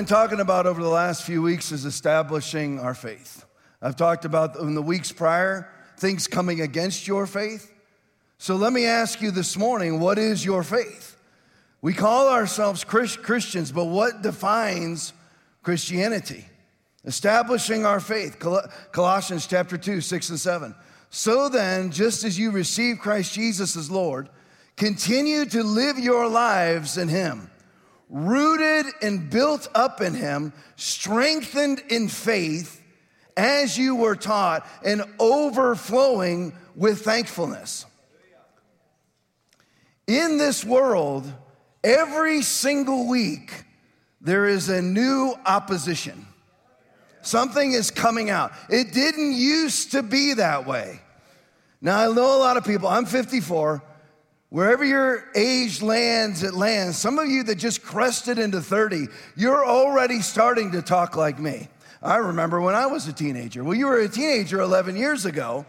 been talking about over the last few weeks is establishing our faith. I've talked about in the weeks prior things coming against your faith. So let me ask you this morning what is your faith? We call ourselves Christians, but what defines Christianity? Establishing our faith. Colossians chapter 2, 6 and 7. So then, just as you receive Christ Jesus as Lord, continue to live your lives in Him, rooted and built up in Him, strengthened in faith as you were taught, and overflowing with thankfulness. In this world, every single week, there is a new opposition. Something is coming out. It didn't used to be that way. Now, I know a lot of people, I'm 54. Wherever your age lands, it lands. Some of you that just crested into 30, you're already starting to talk like me. I remember when I was a teenager. Well, you were a teenager 11 years ago,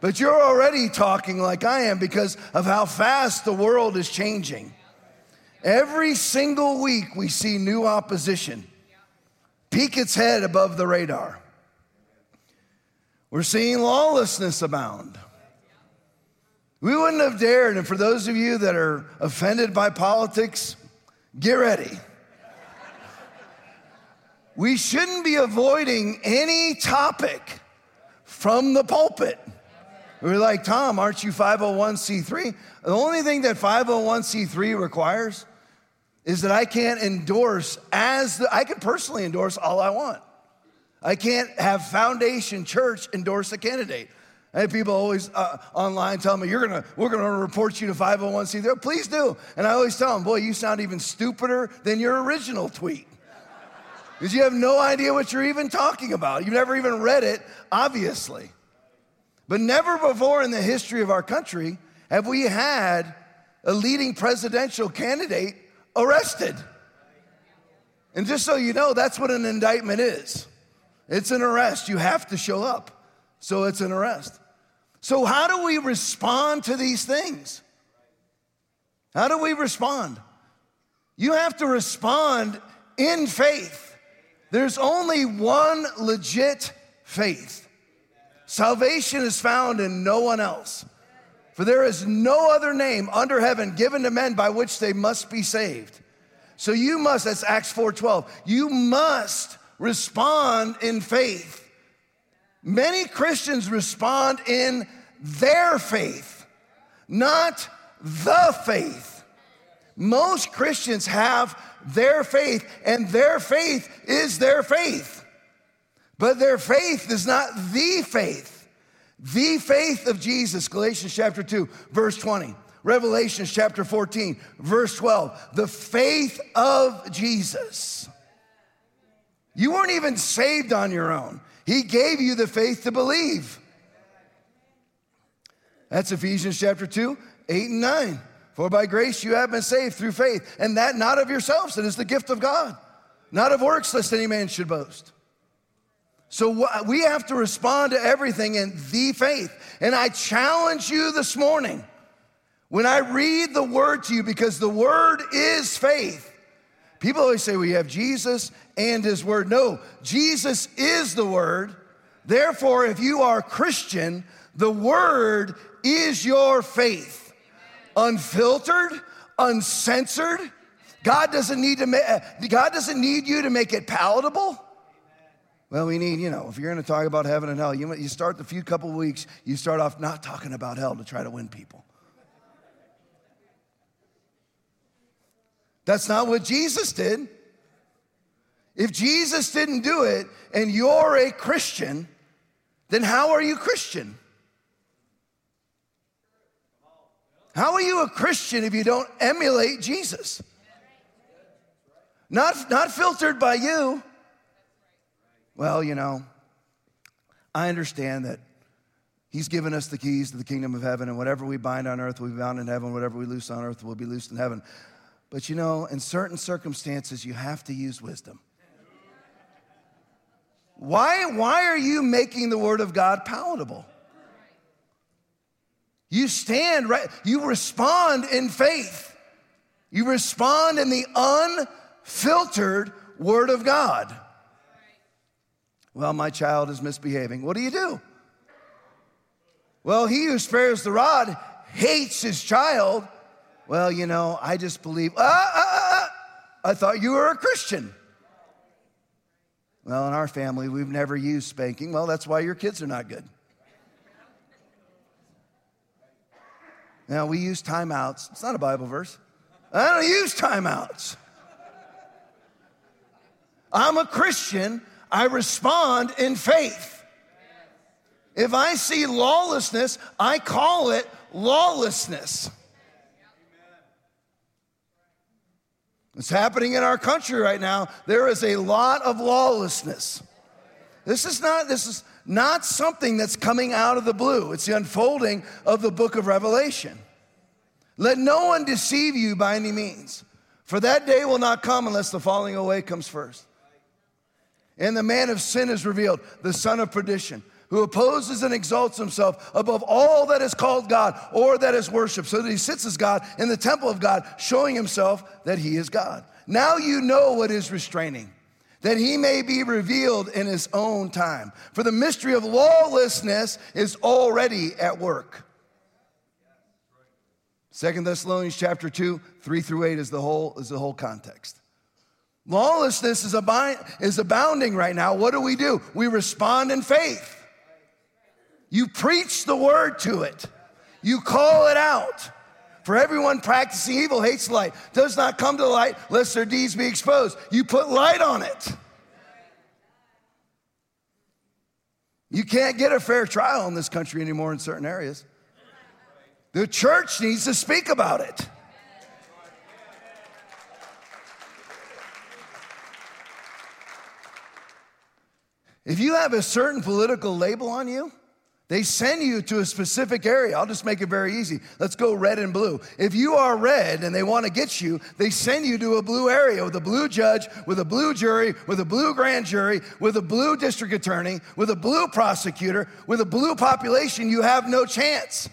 but you're already talking like I am because of how fast the world is changing. Every single week, we see new opposition peek its head above the radar. We're seeing lawlessness abound. We wouldn't have dared, and for those of you that are offended by politics, get ready. we shouldn't be avoiding any topic from the pulpit. We're like, Tom, aren't you 501c3? The only thing that 501c3 requires is that I can't endorse as the, I can personally endorse all I want. I can't have Foundation Church endorse a candidate. Have people always uh, online tell me, You're gonna, we're gonna report you to 501c3. Please do. And I always tell them, Boy, you sound even stupider than your original tweet. Because you have no idea what you're even talking about. You've never even read it, obviously. But never before in the history of our country have we had a leading presidential candidate arrested. And just so you know, that's what an indictment is it's an arrest. You have to show up. So it's an arrest. So, how do we respond to these things? How do we respond? You have to respond in faith. There's only one legit faith. Salvation is found in no one else. For there is no other name under heaven given to men by which they must be saved. So you must, that's Acts 4:12. You must respond in faith. Many Christians respond in their faith, not the faith. Most Christians have their faith, and their faith is their faith. But their faith is not the faith. The faith of Jesus, Galatians chapter 2, verse 20. Revelations chapter 14, verse 12. The faith of Jesus. You weren't even saved on your own. He gave you the faith to believe. That's Ephesians chapter 2, 8 and 9. For by grace you have been saved through faith, and that not of yourselves, it is the gift of God, not of works, lest any man should boast. So we have to respond to everything in the faith. And I challenge you this morning when I read the word to you, because the word is faith. People always say we have Jesus and his word. No, Jesus is the word. Therefore, if you are Christian, the word is your faith. Unfiltered, uncensored. God doesn't need to ma- uh, God doesn't need you to make it palatable. Well, we need, you know, if you're going to talk about heaven and hell, you, you start the few couple weeks, you start off not talking about hell to try to win people. That's not what Jesus did. If Jesus didn't do it and you're a Christian, then how are you Christian? How are you a Christian if you don't emulate Jesus? Not, not filtered by you. Well, you know, I understand that He's given us the keys to the kingdom of heaven, and whatever we bind on earth will be bound in heaven, whatever we loose on earth will be loosed in heaven. But you know, in certain circumstances, you have to use wisdom. Why, why are you making the word of God palatable? You stand right, you respond in faith. You respond in the unfiltered word of God. Well, my child is misbehaving. What do you do? Well, he who spares the rod hates his child. Well, you know, I just believe, ah, ah, ah, ah. I thought you were a Christian. Well, in our family, we've never used spanking. Well, that's why your kids are not good. Now, we use timeouts. It's not a Bible verse. I don't use timeouts. I'm a Christian. I respond in faith. If I see lawlessness, I call it lawlessness. It's happening in our country right now. There is a lot of lawlessness. This is not this is not something that's coming out of the blue. It's the unfolding of the book of Revelation. Let no one deceive you by any means, for that day will not come unless the falling away comes first. And the man of sin is revealed, the son of perdition who opposes and exalts himself above all that is called God or that is worshiped, so that he sits as God in the temple of God, showing himself that he is God. Now you know what is restraining, that he may be revealed in his own time. For the mystery of lawlessness is already at work. Second Thessalonians chapter 2, 3 through 8 is the whole, is the whole context. Lawlessness is, is abounding right now. What do we do? We respond in faith. You preach the word to it, you call it out. For everyone practicing evil hates light, does not come to the light lest their deeds be exposed. You put light on it. You can't get a fair trial in this country anymore in certain areas. The church needs to speak about it. If you have a certain political label on you, they send you to a specific area. I'll just make it very easy. Let's go red and blue. If you are red and they want to get you, they send you to a blue area with a blue judge, with a blue jury, with a blue grand jury, with a blue district attorney, with a blue prosecutor, with a blue population. You have no chance.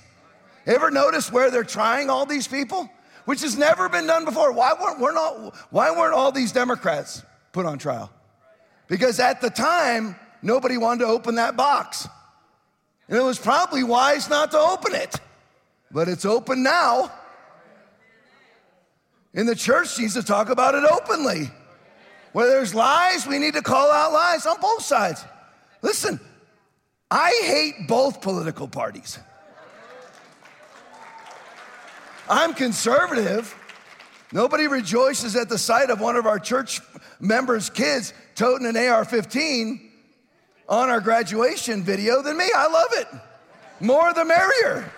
Ever notice where they're trying all these people? Which has never been done before. Why weren't, we're not, why weren't all these Democrats put on trial? Because at the time, nobody wanted to open that box. And it was probably wise not to open it, but it's open now. And the church needs to talk about it openly. Where there's lies, we need to call out lies on both sides. Listen, I hate both political parties. I'm conservative. Nobody rejoices at the sight of one of our church members' kids toting an AR 15 on our graduation video than me. I love it. More the merrier.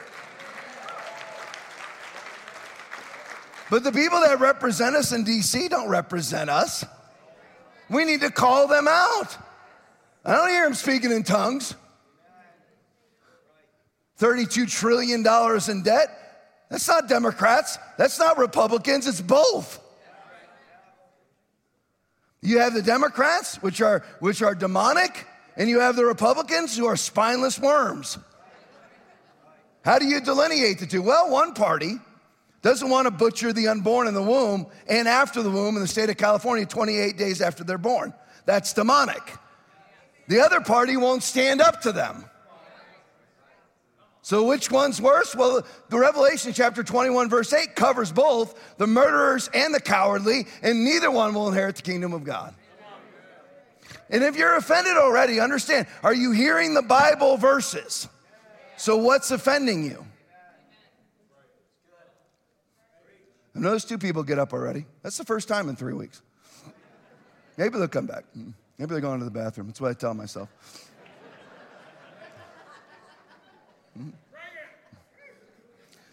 But the people that represent us in DC don't represent us. We need to call them out. I don't hear them speaking in tongues. $32 trillion in debt. That's not Democrats. That's not Republicans. It's both. You have the Democrats, which are, which are demonic, and you have the Republicans who are spineless worms. How do you delineate the two? Well, one party doesn't want to butcher the unborn in the womb and after the womb in the state of California 28 days after they're born. That's demonic. The other party won't stand up to them. So, which one's worse? Well, the Revelation chapter 21, verse 8 covers both the murderers and the cowardly, and neither one will inherit the kingdom of God. And if you're offended already, understand are you hearing the Bible verses? So, what's offending you? I noticed two people get up already. That's the first time in three weeks. Maybe they'll come back. Mm-hmm. Maybe they're going to the bathroom. That's what I tell myself. Mm-hmm.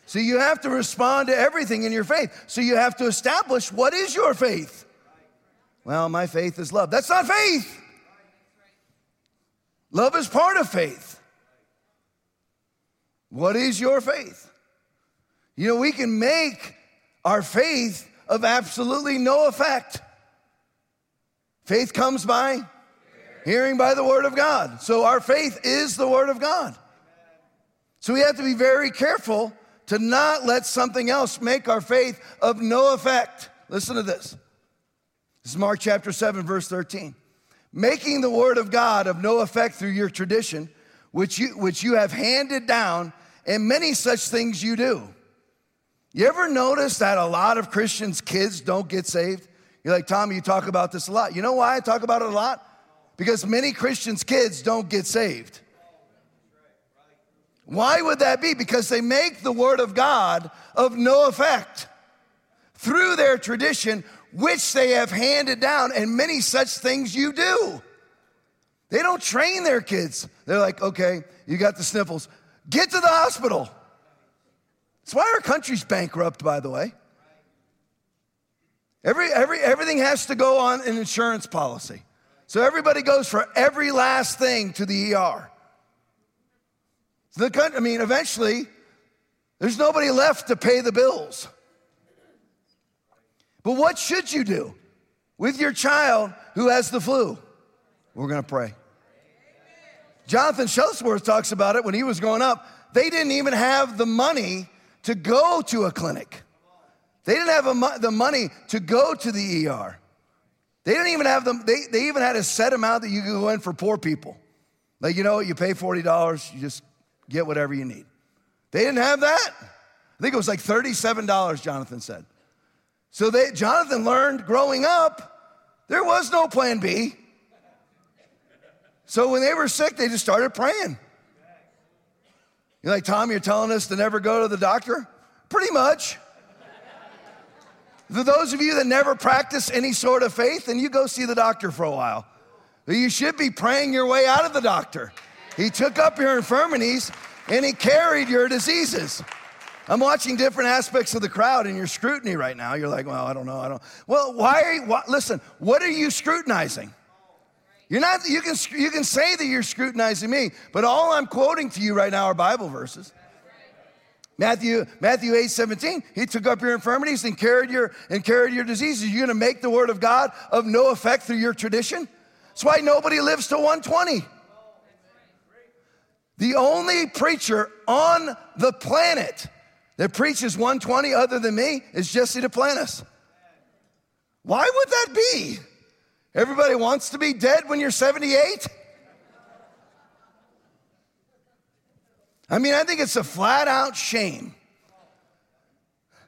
So you have to respond to everything in your faith. So you have to establish what is your faith? Well, my faith is love. That's not faith. Love is part of faith. What is your faith? You know, we can make our faith of absolutely no effect. Faith comes by hearing by the word of God. So our faith is the word of God. So we have to be very careful to not let something else make our faith of no effect. Listen to this. This is Mark chapter 7, verse 13. Making the word of God of no effect through your tradition, which you, which you have handed down, and many such things you do. You ever notice that a lot of Christians' kids don't get saved? You're like, Tommy, you talk about this a lot. You know why I talk about it a lot? Because many Christians' kids don't get saved. Why would that be? Because they make the word of God of no effect through their tradition, which they have handed down, and many such things you do. They don't train their kids. They're like, okay, you got the sniffles. Get to the hospital. That's why our country's bankrupt, by the way. Every, every, everything has to go on an insurance policy. So everybody goes for every last thing to the ER. The, I mean, eventually, there's nobody left to pay the bills. But what should you do with your child who has the flu? We're gonna pray. Jonathan Shuttlesworth talks about it when he was growing up. They didn't even have the money to go to a clinic. They didn't have a, the money to go to the ER. They didn't even have them, they, they even had a set amount that you could go in for poor people. Like, you know, you pay $40, you just get whatever you need. They didn't have that. I think it was like $37, Jonathan said. So Jonathan learned growing up, there was no plan B. So when they were sick, they just started praying. You're like, Tom, you're telling us to never go to the doctor? Pretty much. For those of you that never practice any sort of faith, then you go see the doctor for a while. You should be praying your way out of the doctor. He took up your infirmities and he carried your diseases. I'm watching different aspects of the crowd in your scrutiny right now. You're like, well, I don't know, I don't. Well, why are you, why, listen, what are you scrutinizing? You're not, you can, you can say that you're scrutinizing me, but all I'm quoting to you right now are Bible verses. Matthew, Matthew 8, 17, he took up your infirmities and carried your and carried your diseases. You're gonna make the word of God of no effect through your tradition? That's why nobody lives to 120. The only preacher on the planet that preaches 120 other than me is Jesse Duplantis. Why would that be? Everybody wants to be dead when you're 78? I mean, I think it's a flat out shame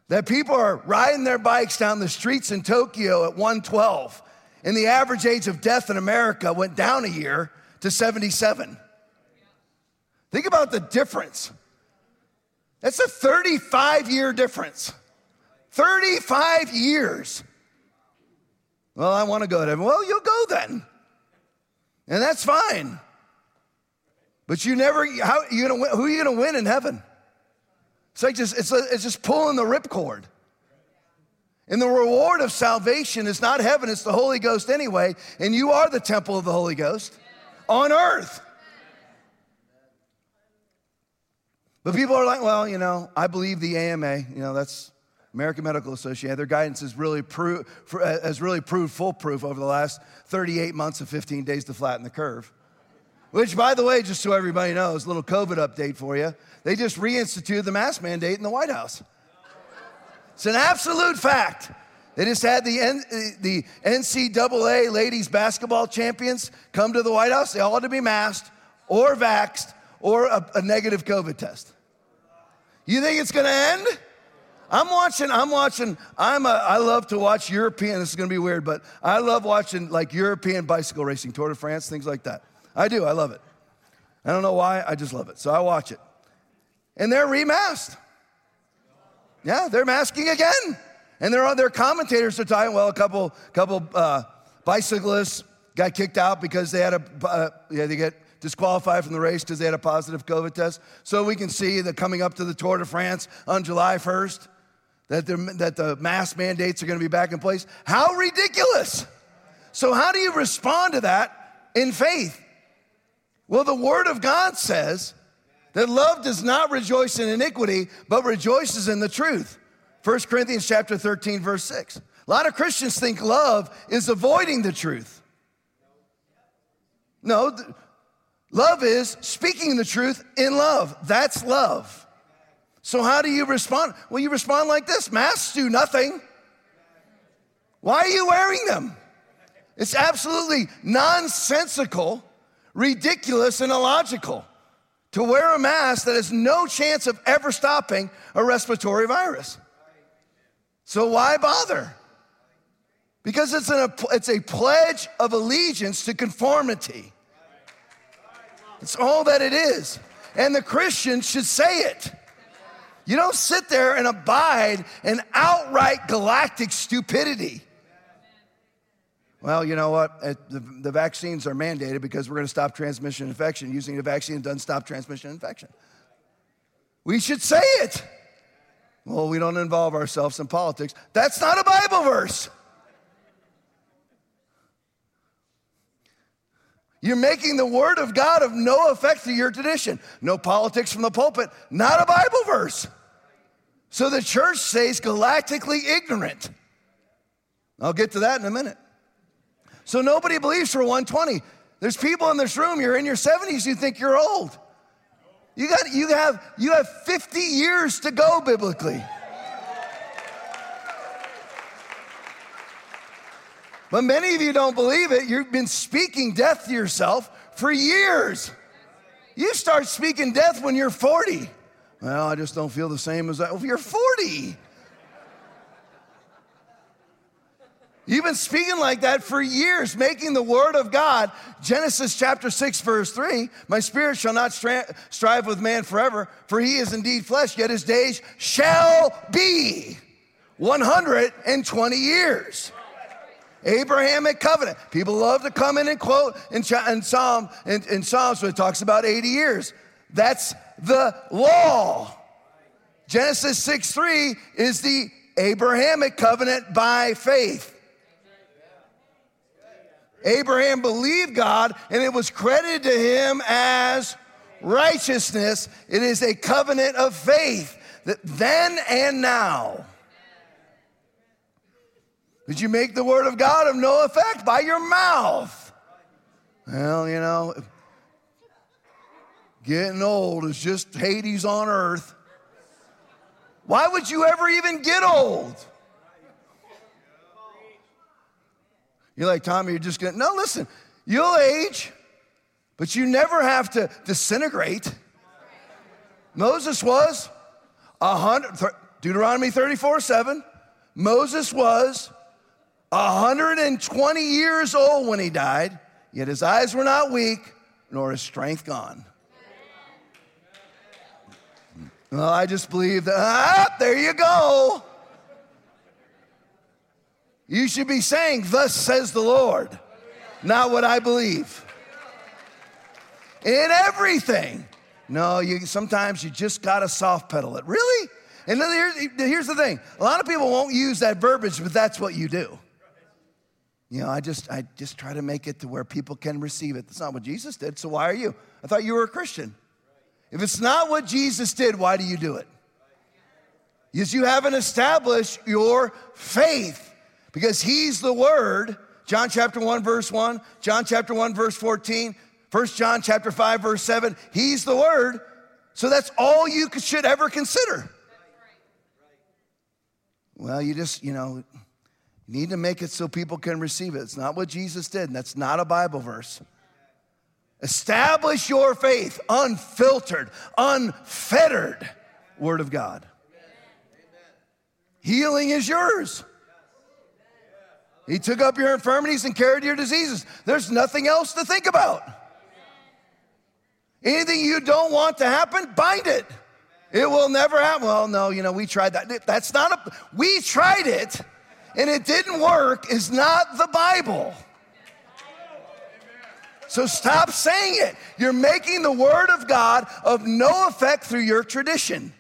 that people are riding their bikes down the streets in Tokyo at 112, and the average age of death in America went down a year to 77. Think about the difference. That's a 35 year difference. 35 years. Well, I want to go to heaven. Well, you'll go then. And that's fine. But you never, how you gonna who are you gonna win in heaven? It's like just, it's, it's just pulling the ripcord. And the reward of salvation is not heaven, it's the Holy Ghost anyway. And you are the temple of the Holy Ghost on earth. But people are like, well, you know, I believe the AMA, you know, that's American Medical Association. Their guidance has really, proved, uh, has really proved foolproof over the last 38 months of 15 days to flatten the curve. Which, by the way, just so everybody knows, a little COVID update for you. They just reinstituted the mask mandate in the White House. It's an absolute fact. They just had the, N- uh, the NCAA ladies basketball champions come to the White House. They all had to be masked or vaxxed or a, a negative COVID test. You think it's gonna end? I'm watching, I'm watching, I'm a, I love to watch European, this is gonna be weird, but I love watching like European bicycle racing, Tour de France, things like that. I do, I love it. I don't know why, I just love it. So I watch it. And they're remasked. Yeah, they're masking again. And they're, their commentators are talking, well, a couple, couple uh, bicyclists got kicked out because they had a, uh, yeah, they get disqualified from the race because they had a positive COVID test. So we can see that coming up to the Tour de France on July 1st, that, that the mask mandates are going to be back in place. How ridiculous! So, how do you respond to that in faith? Well, the Word of God says that love does not rejoice in iniquity, but rejoices in the truth. 1 Corinthians chapter 13, verse 6. A lot of Christians think love is avoiding the truth. No, love is speaking the truth in love. That's love. So, how do you respond? Well, you respond like this masks do nothing. Why are you wearing them? It's absolutely nonsensical, ridiculous, and illogical to wear a mask that has no chance of ever stopping a respiratory virus. So why bother? Because it's, an, it's a pledge of allegiance to conformity. It's all that it is. And the Christian should say it. You don't sit there and abide in outright galactic stupidity. Well, you know what? The, the vaccines are mandated because we're going to stop transmission infection. Using a vaccine doesn't stop transmission infection. We should say it. Well, we don't involve ourselves in politics. That's not a Bible verse. You're making the word of God of no effect to your tradition. No politics from the pulpit, not a Bible verse. So the church stays galactically ignorant. I'll get to that in a minute. So nobody believes for 120. There's people in this room, you're in your 70s, you think you're old. You got you have you have 50 years to go biblically. But many of you don't believe it. You've been speaking death to yourself for years. You start speaking death when you're 40. Well, I just don't feel the same as I. Well, you're 40. You've been speaking like that for years, making the word of God, Genesis chapter 6, verse 3 My spirit shall not strive with man forever, for he is indeed flesh, yet his days shall be 120 years. Abrahamic covenant. People love to come in and quote in, in Psalm in, in Psalms where it talks about 80 years. That's the law. Genesis 6 3 is the Abrahamic covenant by faith. Abraham believed God and it was credited to him as righteousness. It is a covenant of faith that then and now. Did you make the word of God of no effect by your mouth? Well, you know, getting old is just Hades on earth. Why would you ever even get old? You're like, Tommy, you're just gonna. No, listen, you'll age, but you never have to disintegrate. Moses was a hundred, Deuteronomy 34 7. Moses was 120 years old when he died, yet his eyes were not weak, nor his strength gone. Well, I just believe that, ah, there you go. You should be saying, Thus says the Lord, not what I believe. In everything. No, you, sometimes you just got to soft pedal it. Really? And here's the thing a lot of people won't use that verbiage, but that's what you do. You know, I just I just try to make it to where people can receive it. That's not what Jesus did. So why are you? I thought you were a Christian. If it's not what Jesus did, why do you do it? Because you haven't established your faith. Because he's the word. John chapter 1, verse 1, John chapter 1, verse 14, 1 John chapter 5, verse 7. He's the word. So that's all you should ever consider. Well, you just, you know, you need to make it so people can receive it. It's not what Jesus did, and that's not a Bible verse. Establish your faith, unfiltered, unfettered Word of God. Healing is yours. He took up your infirmities and carried your diseases. There's nothing else to think about. Anything you don't want to happen, bind it. It will never happen. Well, no, you know, we tried that. That's not a, we tried it and it didn't work is not the Bible. So stop saying it. You're making the Word of God of no effect through your tradition.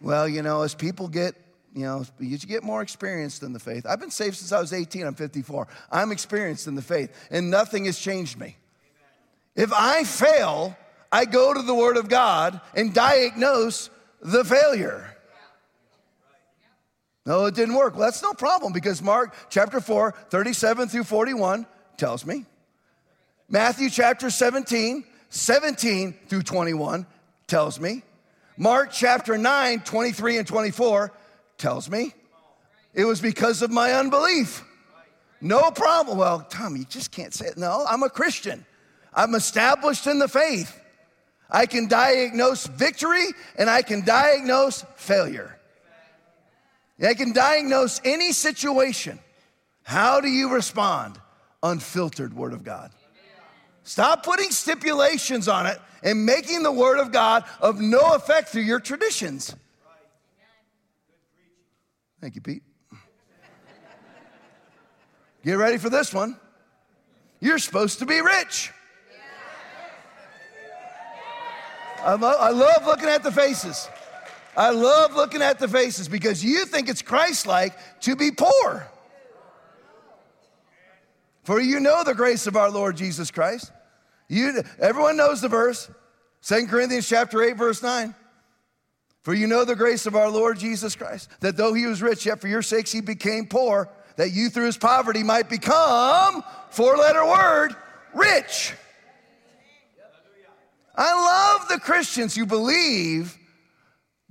Well, you know, as people get, you know, you get more experienced in the faith. I've been saved since I was 18, I'm 54. I'm experienced in the faith, and nothing has changed me. If I fail, I go to the Word of God and diagnose the failure. No, it didn't work. Well, that's no problem because Mark chapter 4, 37 through 41 tells me. Matthew chapter 17, 17 through 21 tells me. Mark chapter 9, 23 and 24 tells me. It was because of my unbelief. No problem. Well, Tom, you just can't say it. No, I'm a Christian. I'm established in the faith. I can diagnose victory and I can diagnose failure. I can diagnose any situation. How do you respond? Unfiltered Word of God. Stop putting stipulations on it and making the Word of God of no effect through your traditions. Thank you, Pete. Get ready for this one. You're supposed to be rich. I love looking at the faces. I love looking at the faces because you think it's Christ like to be poor. For you know the grace of our Lord Jesus Christ. You, everyone knows the verse, 2 Corinthians chapter 8, verse 9. For you know the grace of our Lord Jesus Christ, that though he was rich, yet for your sakes he became poor, that you through his poverty might become, four letter word, rich. I love the Christians who believe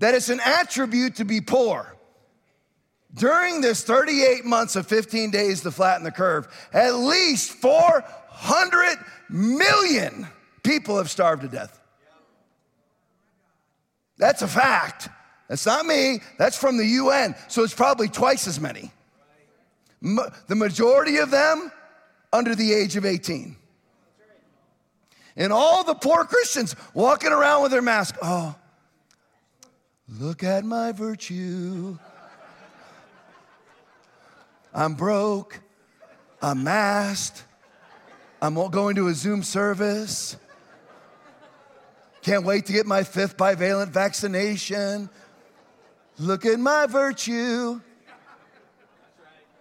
that it's an attribute to be poor. During this 38 months of 15 days to flatten the curve, at least 400 million people have starved to death. That's a fact. That's not me, that's from the UN. So it's probably twice as many. The majority of them under the age of 18. And all the poor Christians walking around with their mask. Oh, look at my virtue. I'm broke. I'm masked. I'm going to a Zoom service. Can't wait to get my fifth bivalent vaccination. Look at my virtue.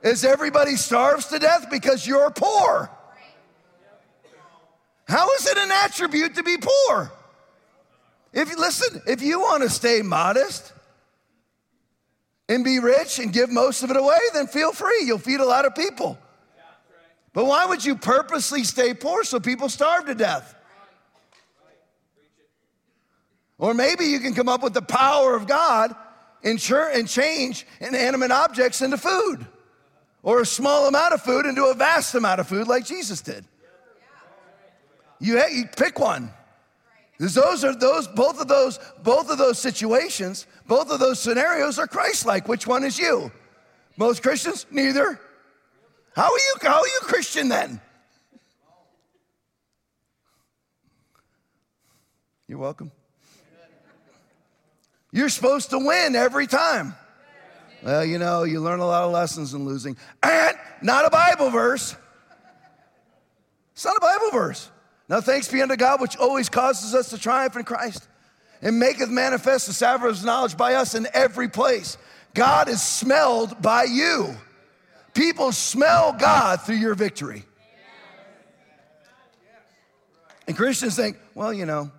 Is everybody starves to death because you're poor? How is it an attribute to be poor? If you listen, if you want to stay modest and be rich and give most of it away, then feel free. You'll feed a lot of people. But why would you purposely stay poor so people starve to death? Or maybe you can come up with the power of God and change inanimate objects into food, or a small amount of food into a vast amount of food, like Jesus did. You, you pick one. Those are those both of those both of those situations, both of those scenarios are Christ-like. Which one is you? Most Christians, neither. How are you? How are you Christian then? You're welcome. You're supposed to win every time. Well, you know, you learn a lot of lessons in losing. And not a Bible verse. It's not a Bible verse. Now, thanks be unto God, which always causes us to triumph in Christ and maketh manifest the his knowledge by us in every place. God is smelled by you. People smell God through your victory. And Christians think, well, you know,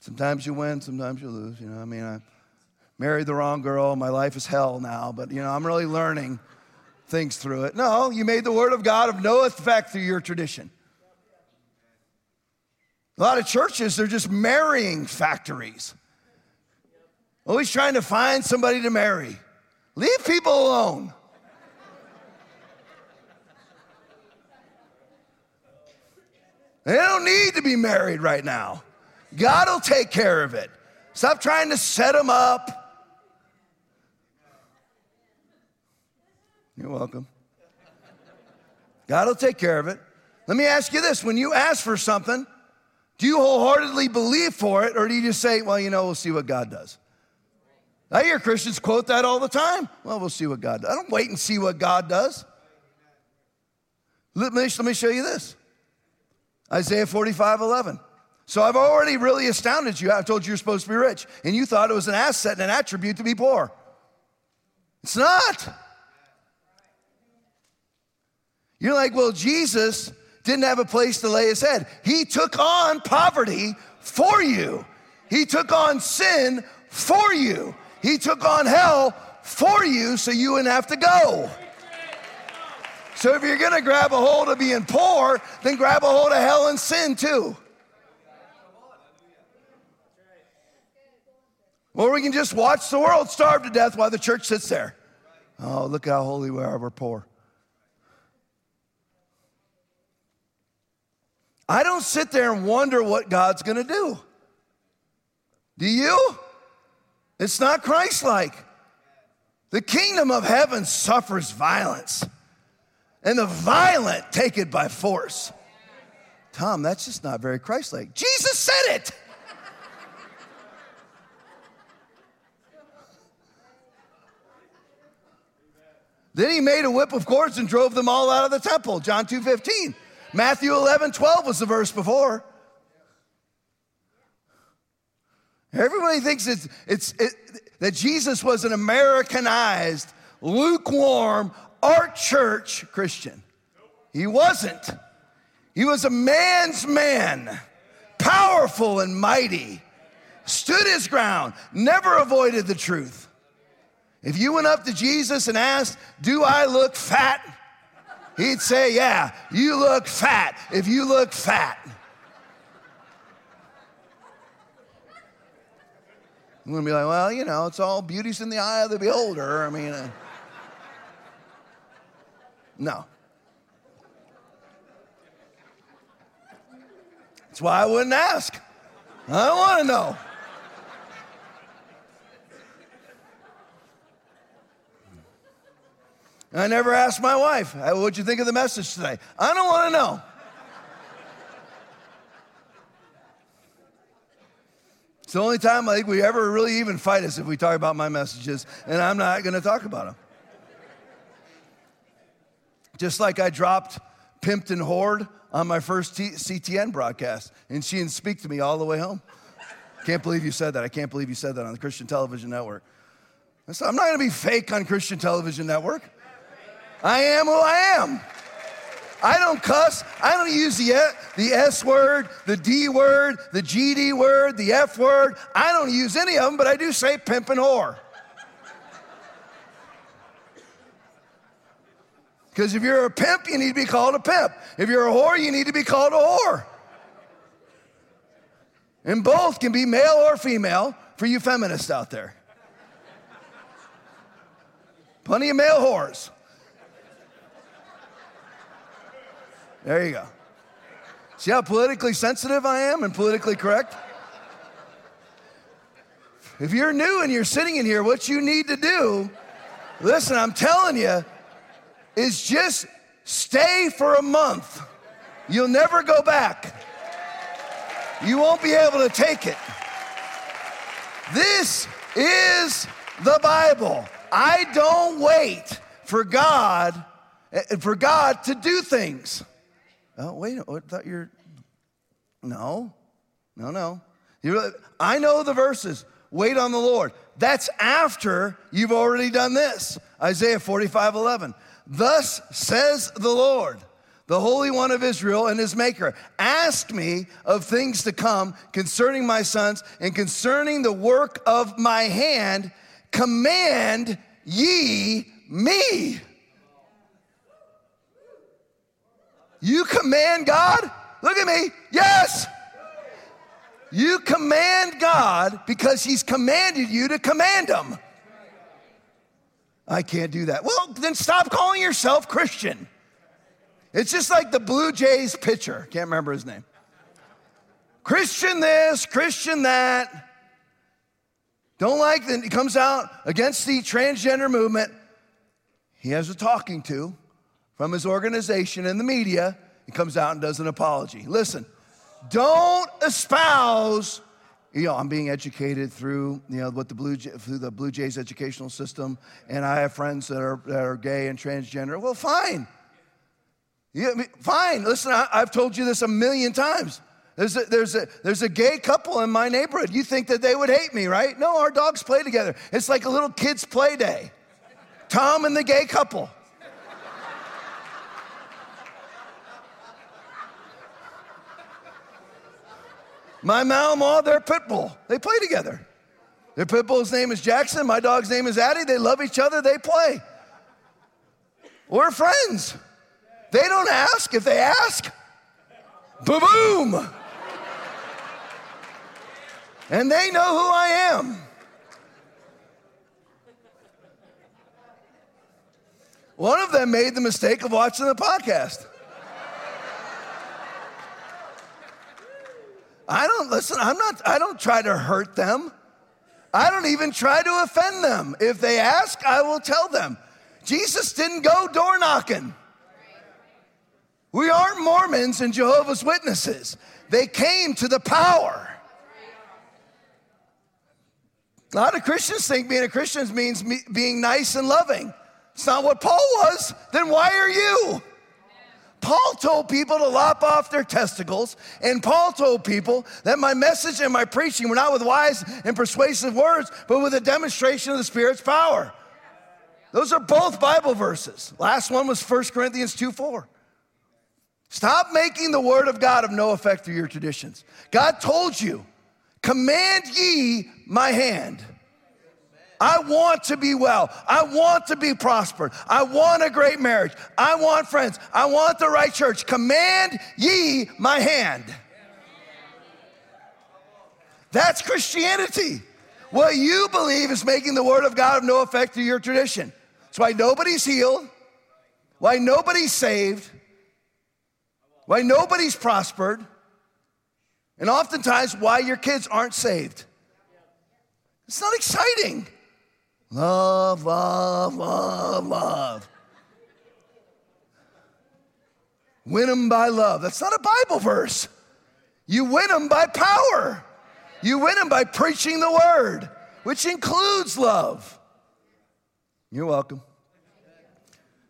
sometimes you win, sometimes you lose. You know, I mean, I married the wrong girl, my life is hell now, but, you know, I'm really learning things through it. No, you made the word of God of no effect through your tradition. A lot of churches, they're just marrying factories. Always trying to find somebody to marry. Leave people alone. They don't need to be married right now. God will take care of it. Stop trying to set them up. You're welcome. God will take care of it. Let me ask you this when you ask for something, do you wholeheartedly believe for it, or do you just say, well, you know, we'll see what God does? I hear Christians quote that all the time. Well, we'll see what God does. I don't wait and see what God does. Let me, let me show you this Isaiah 45 11. So I've already really astounded you. I've told you you're supposed to be rich, and you thought it was an asset and an attribute to be poor. It's not. You're like, well, Jesus didn't have a place to lay his head. He took on poverty for you, he took on sin for you, he took on hell for you so you wouldn't have to go. So if you're gonna grab a hold of being poor, then grab a hold of hell and sin too. Or we can just watch the world starve to death while the church sits there. Oh, look how holy we are, we're poor. I don't sit there and wonder what God's gonna do. Do you? It's not Christ like. The kingdom of heaven suffers violence, and the violent take it by force. Tom, that's just not very Christ like. Jesus said it. Then he made a whip of cords and drove them all out of the temple. John 2:15. Matthew 11, 12 was the verse before. Everybody thinks it's, it's, it, that Jesus was an Americanized, lukewarm, art church Christian. He wasn't. He was a man's man, powerful and mighty, stood his ground, never avoided the truth. If you went up to Jesus and asked, Do I look fat? He'd say, Yeah, you look fat. If you look fat, I'm gonna be like, Well, you know, it's all beauty's in the eye of the beholder. I mean, uh, no. That's why I wouldn't ask. I don't wanna know. I never asked my wife, what'd you think of the message today? I don't want to know. It's the only time I think we ever really even fight is if we talk about my messages, and I'm not going to talk about them. Just like I dropped Pimped and Hoard on my first T- CTN broadcast, and she didn't speak to me all the way home. Can't believe you said that. I can't believe you said that on the Christian Television Network. So I'm not going to be fake on Christian Television Network. I am who I am. I don't cuss. I don't use the, the S word, the D word, the GD word, the F word. I don't use any of them, but I do say pimp and whore. Because if you're a pimp, you need to be called a pimp. If you're a whore, you need to be called a whore. And both can be male or female for you feminists out there. Plenty of male whores. There you go. See how politically sensitive I am and politically correct? If you're new and you're sitting in here, what you need to do, listen, I'm telling you, is just stay for a month. You'll never go back. You won't be able to take it. This is the Bible. I don't wait for God eh, for God to do things. Oh, wait, I thought you're. No, no, no. You're, I know the verses. Wait on the Lord. That's after you've already done this. Isaiah 45 11. Thus says the Lord, the Holy One of Israel and his Maker Ask me of things to come concerning my sons and concerning the work of my hand. Command ye me. You command God? Look at me. Yes. You command God because He's commanded you to command Him. I can't do that. Well, then stop calling yourself Christian. It's just like the Blue Jays pitcher. Can't remember his name. Christian this, Christian that. Don't like that he comes out against the transgender movement. He has a talking to from his organization and the media, he comes out and does an apology. Listen, don't espouse, you know, I'm being educated through, you know, what the Blue, through the Blue Jays educational system, and I have friends that are, that are gay and transgender. Well, fine. Yeah, fine. Listen, I, have told you this a million times. There's a, there's, a, there's a gay couple in my neighborhood. You think that they would hate me, right? No, our dogs play together. It's like a little kid's play day. Tom and the gay couple. My Malinois, they're pit bull. They play together. Their pit bull's name is Jackson. My dog's name is Addie. They love each other. They play. We're friends. They don't ask. If they ask, boom. And they know who I am. One of them made the mistake of watching the podcast. I don't listen, I'm not, I don't try to hurt them. I don't even try to offend them. If they ask, I will tell them. Jesus didn't go door knocking. We aren't Mormons and Jehovah's Witnesses. They came to the power. A lot of Christians think being a Christian means being nice and loving. It's not what Paul was. Then why are you? Paul told people to lop off their testicles, and Paul told people that my message and my preaching were not with wise and persuasive words, but with a demonstration of the Spirit's power. Those are both Bible verses. Last one was 1 Corinthians 2 4. Stop making the word of God of no effect through your traditions. God told you, command ye my hand. I want to be well. I want to be prospered. I want a great marriage. I want friends. I want the right church. Command ye my hand. That's Christianity. What you believe is making the word of God of no effect through your tradition. That's why nobody's healed, why nobody's saved, why nobody's prospered, and oftentimes why your kids aren't saved. It's not exciting. Love, love, love, love. Win them by love. That's not a Bible verse. You win them by power. You win them by preaching the word, which includes love. You're welcome.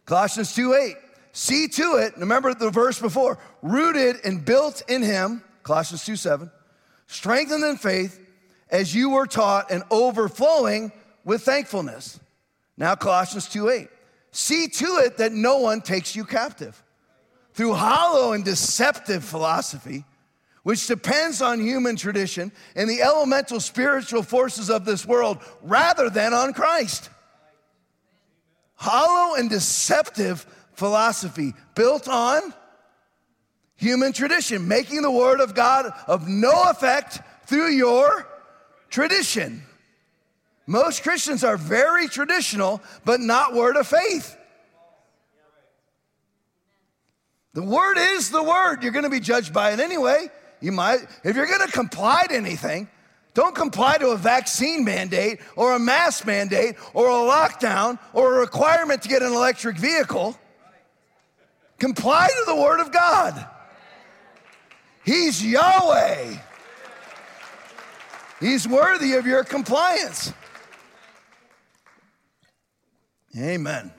Colossians 2 8. See to it, remember the verse before, rooted and built in him, Colossians 2 7, strengthened in faith as you were taught and overflowing with thankfulness. Now, Colossians 2 8. See to it that no one takes you captive through hollow and deceptive philosophy, which depends on human tradition and the elemental spiritual forces of this world rather than on Christ. Hollow and deceptive philosophy built on human tradition, making the word of God of no effect through your tradition. Most Christians are very traditional, but not word of faith. The word is the word. You're going to be judged by it anyway. You might, if you're going to comply to anything, don't comply to a vaccine mandate or a mask mandate or a lockdown or a requirement to get an electric vehicle. Comply to the word of God. He's Yahweh. He's worthy of your compliance. Amen.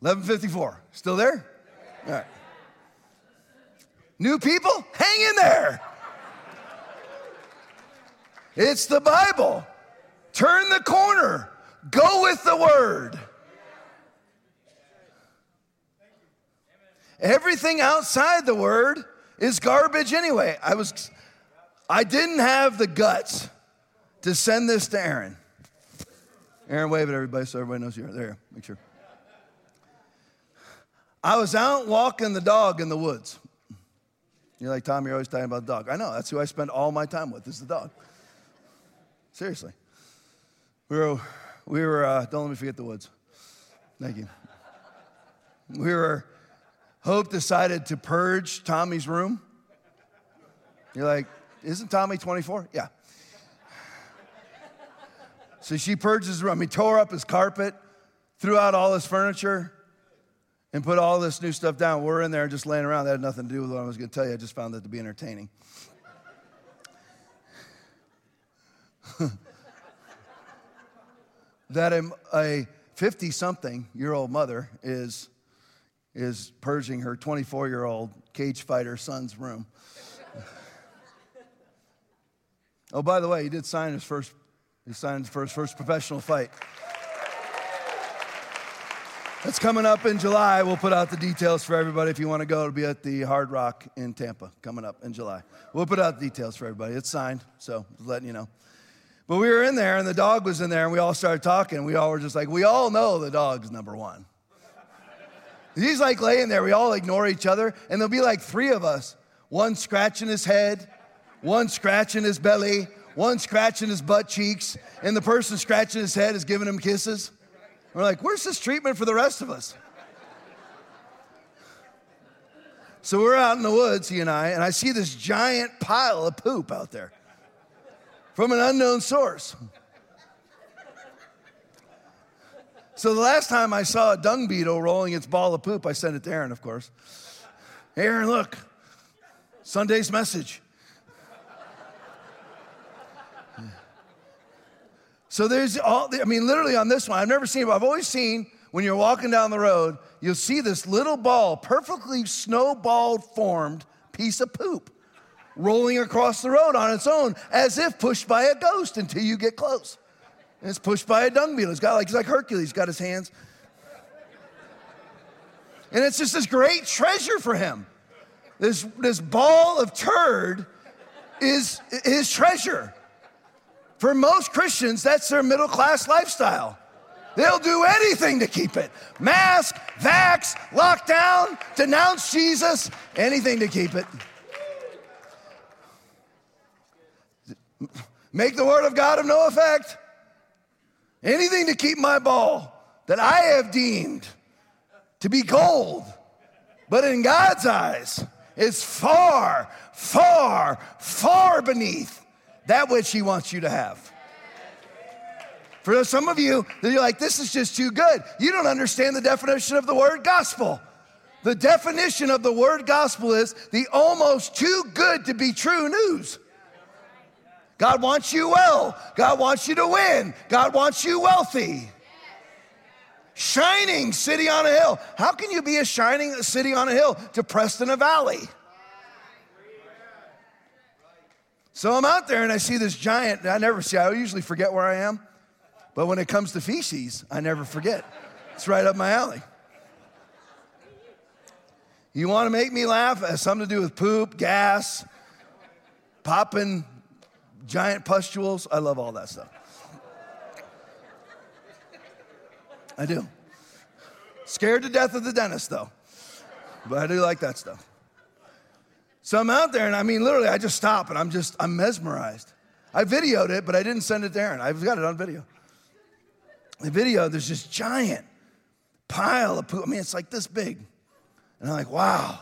1154. Still there? All right. New people, hang in there. It's the Bible. Turn the corner. Go with the word. Everything outside the word is garbage anyway. I was I didn't have the guts to send this to Aaron. Aaron, wave at everybody so everybody knows you're there. Make sure. I was out walking the dog in the woods. You're like, Tom, you're always talking about the dog. I know, that's who I spend all my time with, is the dog. Seriously. We were, we were uh, don't let me forget the woods. Thank you. We were, Hope decided to purge Tommy's room. You're like, isn't Tommy 24? Yeah. So she purged his room. He tore up his carpet, threw out all his furniture, and put all this new stuff down. We're in there just laying around. That had nothing to do with what I was going to tell you. I just found that to be entertaining. that a 50 something year old mother is, is purging her 24 year old cage fighter son's room. oh, by the way, he did sign his first he signed for his first professional fight. That's coming up in July. We'll put out the details for everybody. If you want to go, it'll be at the Hard Rock in Tampa coming up in July. We'll put out the details for everybody. It's signed, so just letting you know. But we were in there, and the dog was in there, and we all started talking. We all were just like, we all know the dog's number one. He's like laying there. We all ignore each other, and there'll be like three of us one scratching his head, one scratching his belly, one scratching his butt cheeks, and the person scratching his head is giving him kisses. We're like, where's this treatment for the rest of us? So we're out in the woods, he and I, and I see this giant pile of poop out there from an unknown source. So the last time I saw a dung beetle rolling its ball of poop, I sent it to Aaron, of course. Aaron, look, Sunday's message. So there's all, I mean, literally on this one, I've never seen it, but I've always seen when you're walking down the road, you'll see this little ball, perfectly snowball formed piece of poop rolling across the road on its own as if pushed by a ghost until you get close. And it's pushed by a dung beetle. It's got like, he's like Hercules, got his hands. And it's just this great treasure for him. This, this ball of turd is his treasure. For most Christians, that's their middle class lifestyle. They'll do anything to keep it. Mask, vax, lockdown, denounce Jesus, anything to keep it. Make the word of God of no effect. Anything to keep my ball that I have deemed to be gold, but in God's eyes is far, far, far beneath that which He wants you to have. For some of you, you're like, this is just too good. You don't understand the definition of the word gospel. The definition of the word gospel is the almost too good to be true news. God wants you well. God wants you to win. God wants you wealthy. Shining city on a hill. How can you be a shining city on a hill depressed in a valley? So I'm out there and I see this giant. I never see, I usually forget where I am. But when it comes to feces, I never forget. It's right up my alley. You want to make me laugh? It has something to do with poop, gas, popping giant pustules. I love all that stuff. I do. Scared to death of the dentist, though. But I do like that stuff. So I'm out there, and I mean, literally, I just stop and I'm just, I'm mesmerized. I videoed it, but I didn't send it to Aaron. I've got it on video the video, there's this giant pile of poop. I mean, it's like this big. And I'm like, wow.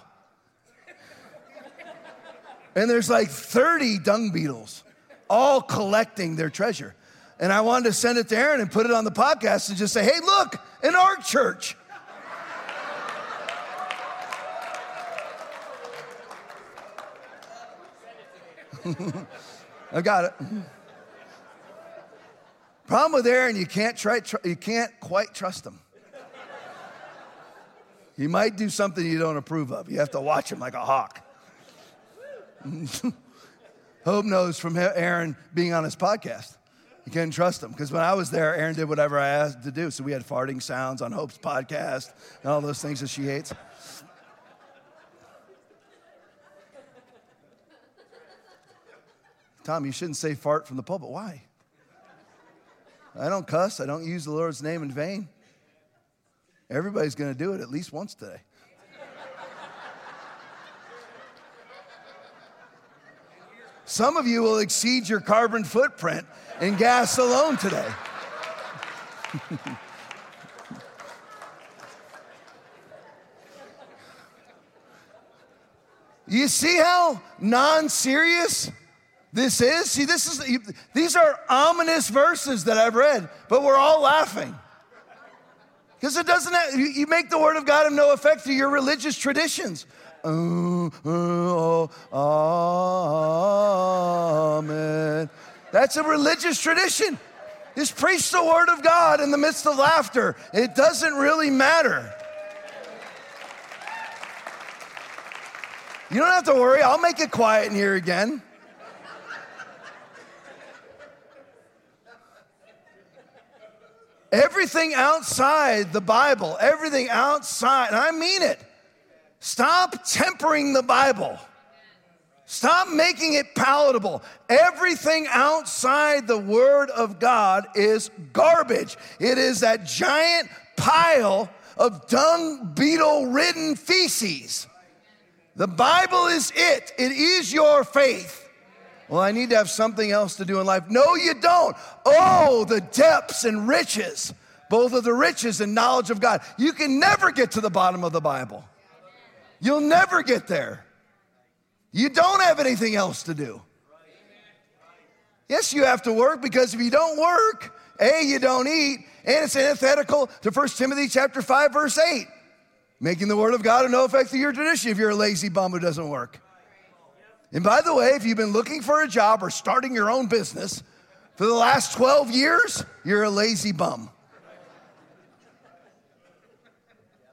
and there's like 30 dung beetles all collecting their treasure. And I wanted to send it to Aaron and put it on the podcast and just say, hey, look, an art church. I got it. Problem with Aaron, you can't, try, tr- you can't quite trust him. He might do something you don't approve of. You have to watch him like a hawk. Hope knows from Aaron being on his podcast. You can't trust him because when I was there, Aaron did whatever I asked to do. So we had farting sounds on Hope's podcast and all those things that she hates. Tom, you shouldn't say fart from the pulpit. Why? I don't cuss. I don't use the Lord's name in vain. Everybody's going to do it at least once today. Some of you will exceed your carbon footprint in gas alone today. you see how non serious this is? See, this is these are ominous verses that I've read, but we're all laughing. Because it doesn't have, you make the word of God of no effect to your religious traditions. Oh, oh, oh, amen. That's a religious tradition. Just preach the word of God in the midst of laughter. It doesn't really matter. You don't have to worry, I'll make it quiet in here again. Everything outside the Bible, everything outside, and I mean it, stop tempering the Bible. Stop making it palatable. Everything outside the Word of God is garbage. It is that giant pile of dung beetle ridden feces. The Bible is it, it is your faith. Well, I need to have something else to do in life. No, you don't. Oh, the depths and riches, both of the riches and knowledge of God. You can never get to the bottom of the Bible. You'll never get there. You don't have anything else to do. Yes, you have to work because if you don't work, A, you don't eat, and it's antithetical to 1 Timothy chapter 5, verse 8. Making the word of God of no effect to your tradition if you're a lazy bum who doesn't work. And by the way, if you've been looking for a job or starting your own business for the last 12 years, you're a lazy bum.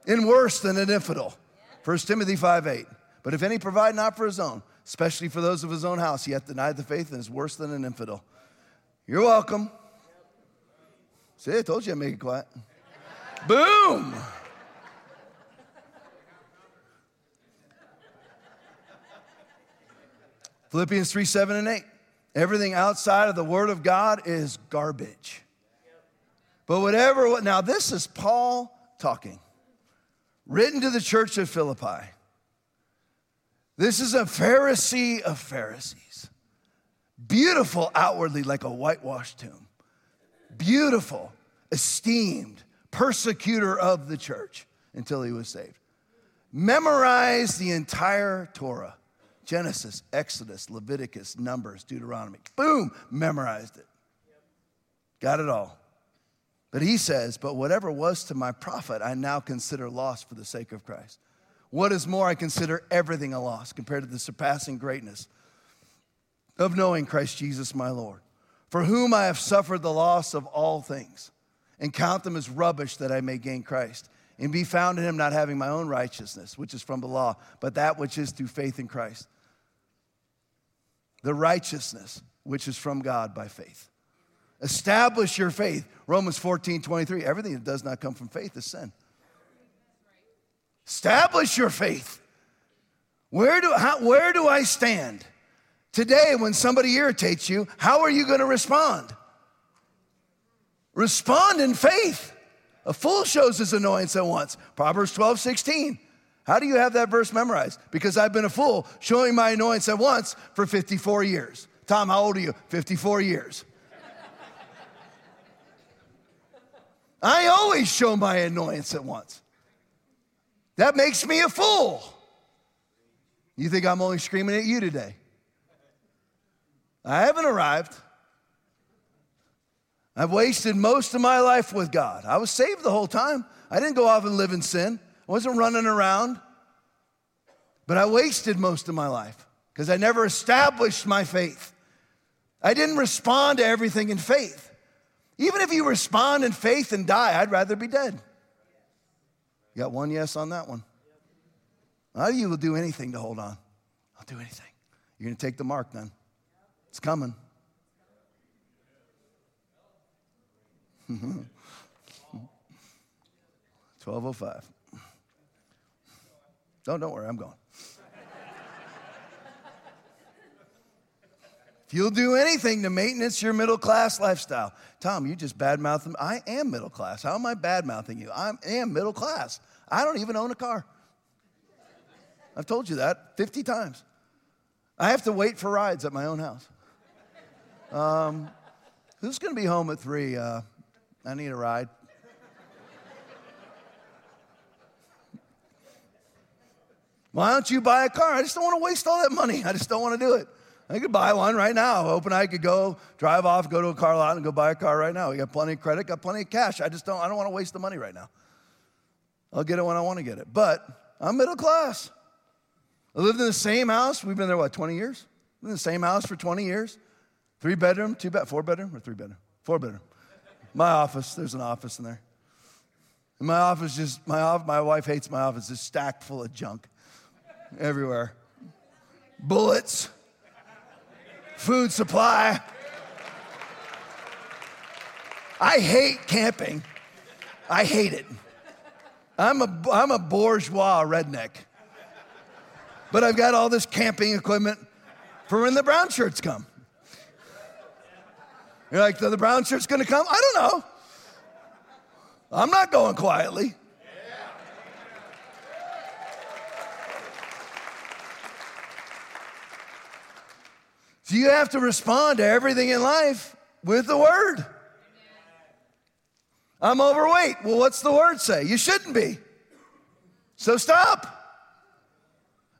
And worse than an infidel. 1 Timothy 5 8. But if any provide not for his own, especially for those of his own house, he hath denied the faith and is worse than an infidel. You're welcome. See, I told you I'd make it quiet. Boom! Philippians 3 7 and 8. Everything outside of the Word of God is garbage. But whatever, now this is Paul talking, written to the church of Philippi. This is a Pharisee of Pharisees. Beautiful outwardly, like a whitewashed tomb. Beautiful, esteemed, persecutor of the church until he was saved. Memorized the entire Torah Genesis, Exodus, Leviticus, Numbers, Deuteronomy. Boom, memorized it. Got it all. But he says, But whatever was to my profit, I now consider loss for the sake of Christ. What is more, I consider everything a loss compared to the surpassing greatness of knowing Christ Jesus my Lord, for whom I have suffered the loss of all things, and count them as rubbish that I may gain Christ, and be found in him not having my own righteousness, which is from the law, but that which is through faith in Christ. The righteousness which is from God by faith. Establish your faith. Romans 14, 23. Everything that does not come from faith is sin. Establish your faith. Where do, how, where do I stand? Today, when somebody irritates you, how are you going to respond? Respond in faith. A fool shows his annoyance at once. Proverbs 12, 16. How do you have that verse memorized? Because I've been a fool showing my annoyance at once for 54 years. Tom, how old are you? 54 years. I always show my annoyance at once. That makes me a fool. You think I'm only screaming at you today? I haven't arrived. I've wasted most of my life with God. I was saved the whole time. I didn't go off and live in sin. Wasn't running around. But I wasted most of my life because I never established my faith. I didn't respond to everything in faith. Even if you respond in faith and die, I'd rather be dead. You got one yes on that one. How you will do anything to hold on. I'll do anything. You're going to take the mark then. It's coming. 1205. Don't, don't worry, I'm going. if you'll do anything to maintenance your middle class lifestyle, Tom, you just bad mouthing. I am middle class. How am I bad mouthing you? I am middle class. I don't even own a car. I've told you that 50 times. I have to wait for rides at my own house. Um, who's going to be home at three? Uh, I need a ride. Why don't you buy a car? I just don't want to waste all that money. I just don't want to do it. I could buy one right now. Open, I could go drive off, go to a car lot, and go buy a car right now. We got plenty of credit, got plenty of cash. I just don't. I don't want to waste the money right now. I'll get it when I want to get it. But I'm middle class. I lived in the same house. We've been there what 20 years? in the same house for 20 years. Three bedroom, two bed, four bedroom, or three bedroom, four bedroom. My office. There's an office in there. And my office just my my wife hates my office. It's stacked full of junk everywhere. Bullets, food supply. I hate camping. I hate it. I'm a, I'm a bourgeois redneck. But I've got all this camping equipment for when the brown shirts come. You're like, the brown shirt's gonna come? I don't know. I'm not going quietly. So you have to respond to everything in life with the word. I'm overweight. Well, what's the word say? You shouldn't be. So stop.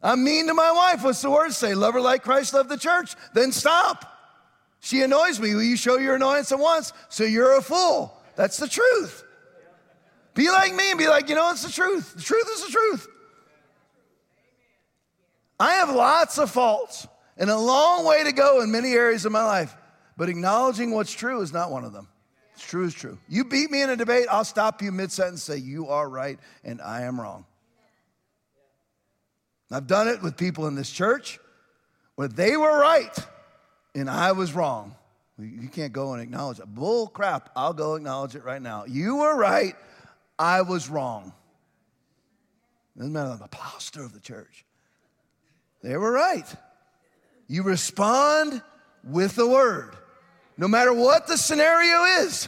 I'm mean to my wife. What's the word say? Love her like Christ loved the church. Then stop. She annoys me. Will you show your annoyance at once? So you're a fool. That's the truth. Be like me and be like, you know, it's the truth. The truth is the truth. I have lots of faults and a long way to go in many areas of my life, but acknowledging what's true is not one of them. It's true is true. You beat me in a debate, I'll stop you mid sentence and say, You are right and I am wrong. I've done it with people in this church where they were right and I was wrong. You can't go and acknowledge it. Bull crap. I'll go acknowledge it right now. You were right. I was wrong. Doesn't matter. I'm the pastor of the church. They were right. You respond with the word, no matter what the scenario is.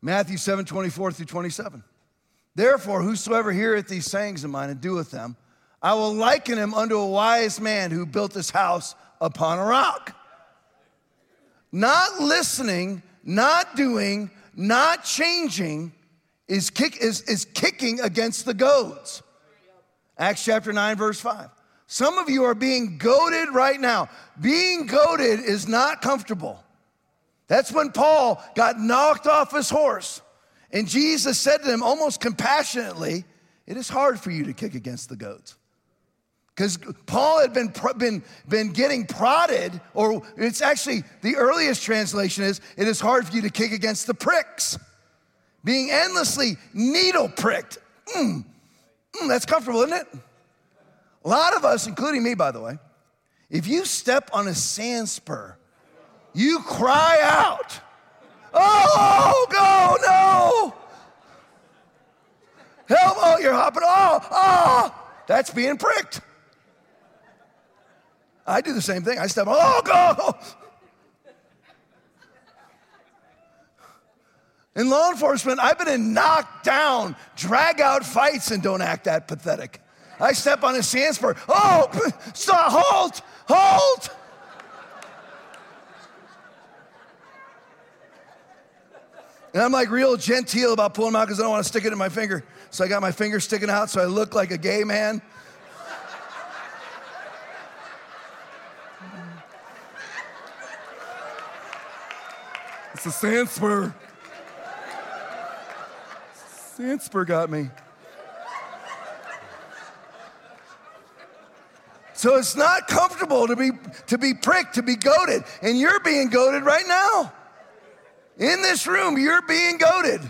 Matthew 7 24 through 27. Therefore, whosoever heareth these sayings of mine and doeth them, I will liken him unto a wise man who built his house upon a rock. Not listening, not doing, not changing is, kick, is, is kicking against the goads. Acts chapter 9, verse 5. Some of you are being goaded right now. Being goaded is not comfortable. That's when Paul got knocked off his horse. And Jesus said to him almost compassionately, It is hard for you to kick against the goads. Because Paul had been, been, been getting prodded, or it's actually the earliest translation is, It is hard for you to kick against the pricks. Being endlessly needle pricked. Mm, mm, that's comfortable, isn't it? A lot of us, including me, by the way, if you step on a sand spur, you cry out, Oh, go, no. Help, oh, you're hopping, oh, oh. That's being pricked. I do the same thing. I step, oh, go. In law enforcement, I've been in knockdown, drag out fights and don't act that pathetic. I step on a sand spur. Oh, stop, halt, halt. And I'm like real genteel about pulling them out because I don't want to stick it in my finger. So I got my finger sticking out so I look like a gay man. it's a sand spur. Spur got me. So it's not comfortable to be to be pricked, to be goaded, and you're being goaded right now. In this room, you're being goaded.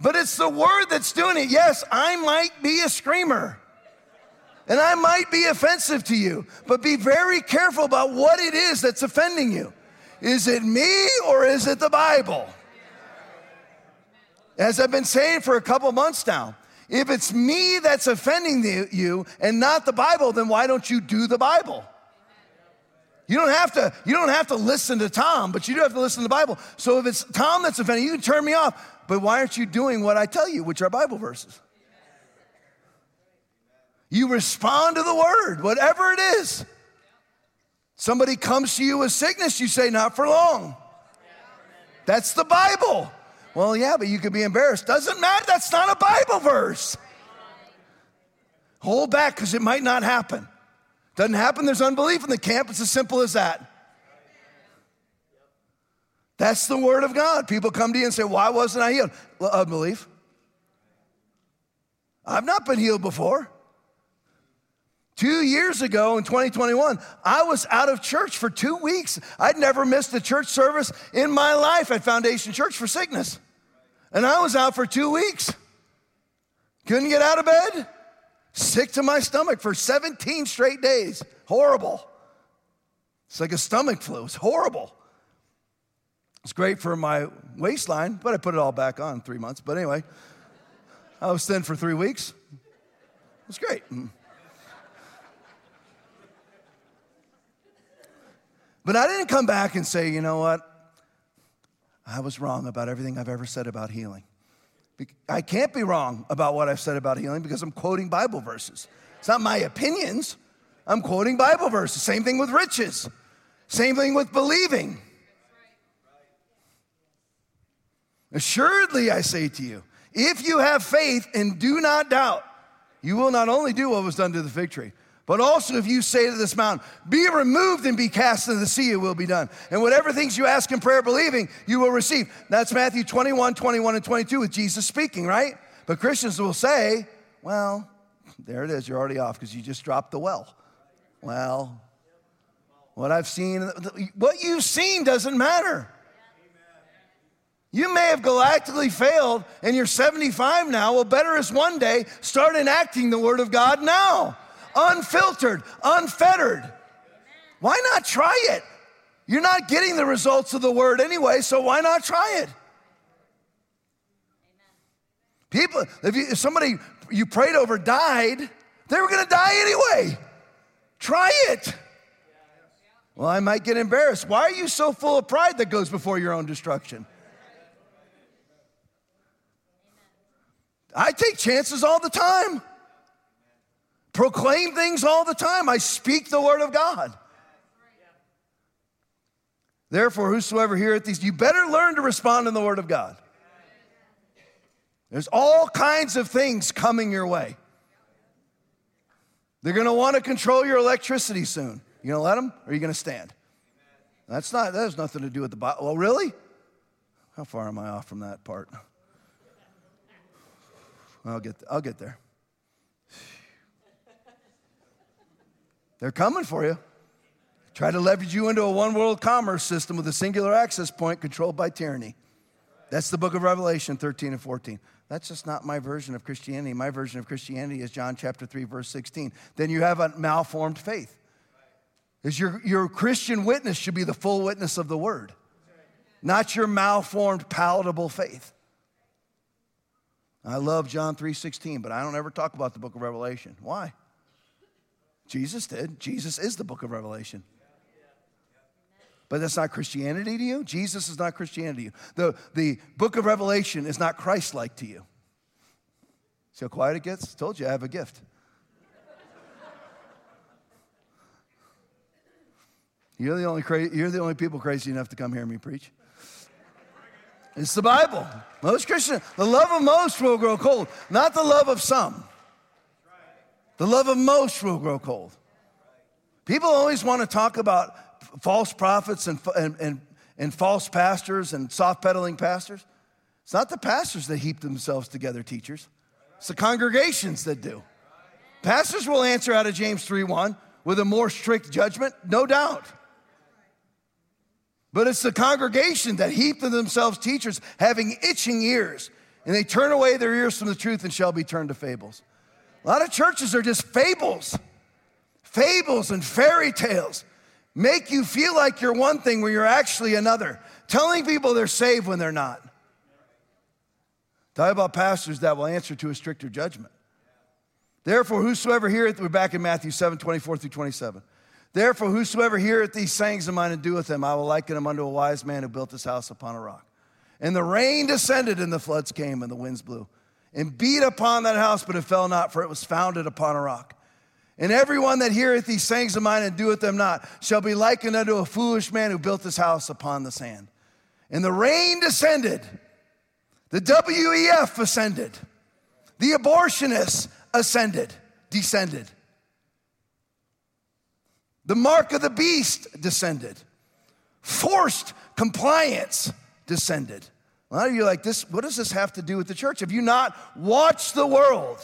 But it's the word that's doing it. Yes, I might be a screamer. And I might be offensive to you, but be very careful about what it is that's offending you. Is it me or is it the Bible? As I've been saying for a couple months now, if it's me that's offending you and not the Bible, then why don't you do the Bible? You don't have to, you don't have to listen to Tom, but you do have to listen to the Bible. So if it's Tom that's offending, you can turn me off. But why aren't you doing what I tell you, which are Bible verses? You respond to the word, whatever it is. Somebody comes to you with sickness, you say, not for long. That's the Bible. Well, yeah, but you could be embarrassed. Doesn't matter. That's not a Bible verse. Hold back because it might not happen. Doesn't happen, there's unbelief in the camp. It's as simple as that. That's the word of God. People come to you and say, Why wasn't I healed? Unbelief. I've not been healed before. Two years ago in 2021, I was out of church for two weeks. I'd never missed a church service in my life at Foundation Church for sickness. And I was out for two weeks. Couldn't get out of bed sick to my stomach for 17 straight days. Horrible. It's like a stomach flu. It's horrible. It's great for my waistline, but I put it all back on three months. But anyway, I was thin for three weeks. It was great. Mm. But I didn't come back and say, you know what? I was wrong about everything I've ever said about healing. I can't be wrong about what I've said about healing because I'm quoting Bible verses. It's not my opinions. I'm quoting Bible verses. Same thing with riches. Same thing with believing. Assuredly, I say to you, If you have faith and do not doubt, you will not only do what was done to the fig tree, but also if you say to this mountain, Be removed and be cast into the sea, it will be done. And whatever things you ask in prayer, believing, you will receive. That's Matthew 21, 21, and 22 with Jesus speaking, right? But Christians will say, Well, there it is, you're already off because you just dropped the well. Well, what I've seen, what you've seen doesn't matter. You may have galactically failed and you're 75 now. Well, better is one day start enacting the Word of God now, unfiltered, unfettered. Why not try it? You're not getting the results of the Word anyway, so why not try it? People, if, you, if somebody you prayed over died, they were gonna die anyway. Try it. Well, I might get embarrassed. Why are you so full of pride that goes before your own destruction? I take chances all the time. Proclaim things all the time. I speak the word of God. Therefore, whosoever heareth these, you better learn to respond in the word of God. There's all kinds of things coming your way. They're gonna wanna control your electricity soon. You gonna let them or are you gonna stand? That's not, that has nothing to do with the Bible. Well, oh, really? How far am I off from that part? I'll get, I'll get there. They're coming for you. Try to leverage you into a one world commerce system with a singular access point controlled by tyranny. That's the book of Revelation 13 and 14. That's just not my version of Christianity. My version of Christianity is John chapter 3, verse 16. Then you have a malformed faith. Is your, your Christian witness should be the full witness of the word, not your malformed, palatable faith. I love John 3:16, but I don't ever talk about the book of Revelation. Why? Jesus did. Jesus is the book of Revelation. But that's not Christianity to you. Jesus is not Christianity to you. The, the book of Revelation is not Christ like to you. See how quiet it gets? Told you I have a gift. You're the only, cra- you're the only people crazy enough to come hear me preach. It's the Bible. Most Christians, the love of most will grow cold, not the love of some. The love of most will grow cold. People always want to talk about false prophets and, and, and, and false pastors and soft pedaling pastors. It's not the pastors that heap themselves together, teachers. It's the congregations that do. Pastors will answer out of James 3 1 with a more strict judgment, no doubt. But it's the congregation that heap themselves teachers having itching ears, and they turn away their ears from the truth and shall be turned to fables. A lot of churches are just fables, fables and fairy tales. Make you feel like you're one thing when you're actually another, telling people they're saved when they're not. Talk about pastors that will answer to a stricter judgment. Therefore, whosoever heareth, we're back in Matthew 7 24 through 27. Therefore, whosoever heareth these sayings of mine and doeth them, I will liken him unto a wise man who built his house upon a rock. And the rain descended, and the floods came, and the winds blew, and beat upon that house, but it fell not, for it was founded upon a rock. And everyone that heareth these sayings of mine and doeth them not shall be likened unto a foolish man who built his house upon the sand. And the rain descended, the WEF ascended, the abortionists ascended, descended. The mark of the beast descended. Forced compliance descended. A lot of you are like, this, what does this have to do with the church? Have you not watched the world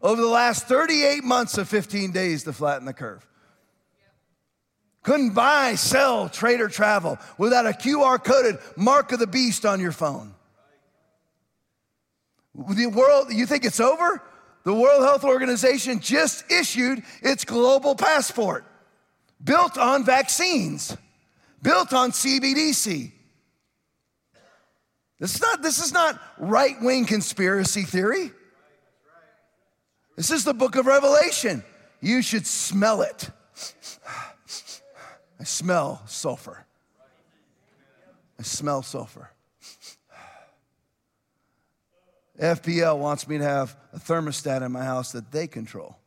over the last 38 months of 15 days to flatten the curve? Couldn't buy, sell, trade, or travel without a QR coded mark of the beast on your phone. The world, you think it's over? The World Health Organization just issued its global passport built on vaccines, built on CBDC. This is not, this is not right wing conspiracy theory. This is the book of Revelation. You should smell it. I smell sulfur. I smell sulfur. FPL wants me to have a thermostat in my house that they control.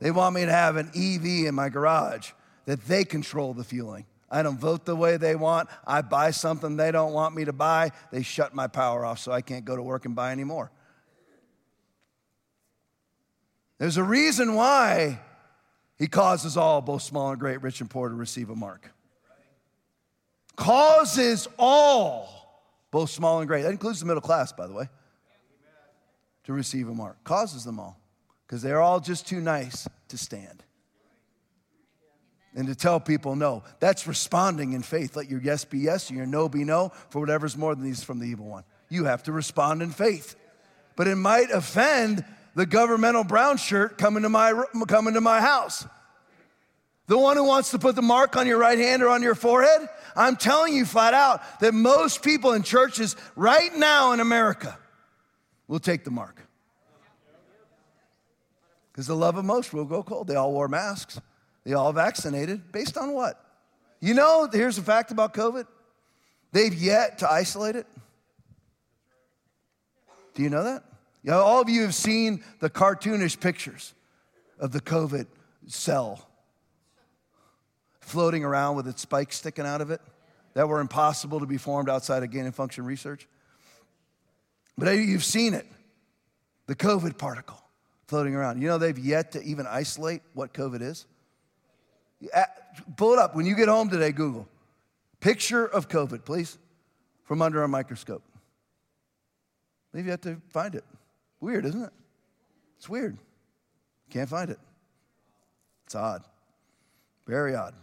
They want me to have an EV in my garage that they control the fueling. I don't vote the way they want. I buy something they don't want me to buy. They shut my power off so I can't go to work and buy anymore. There's a reason why he causes all, both small and great, rich and poor, to receive a mark. Causes all, both small and great, that includes the middle class, by the way, to receive a mark. Causes them all, because they're all just too nice to stand. And to tell people no. That's responding in faith. Let your yes be yes and your no be no, for whatever's more than these from the evil one. You have to respond in faith. But it might offend the governmental brown shirt coming to my, coming to my house. The one who wants to put the mark on your right hand or on your forehead, I'm telling you flat out that most people in churches right now in America will take the mark. Because the love of most will go cold. They all wore masks, they all vaccinated. Based on what? You know, here's a fact about COVID they've yet to isolate it. Do you know that? You know, all of you have seen the cartoonish pictures of the COVID cell floating around with its spikes sticking out of it that were impossible to be formed outside of gain of function research. But you've seen it the COVID particle floating around. You know, they've yet to even isolate what COVID is. Uh, pull it up. When you get home today, Google picture of COVID, please, from under a microscope. They've to find it. Weird, isn't it? It's weird. Can't find it. It's odd. Very odd.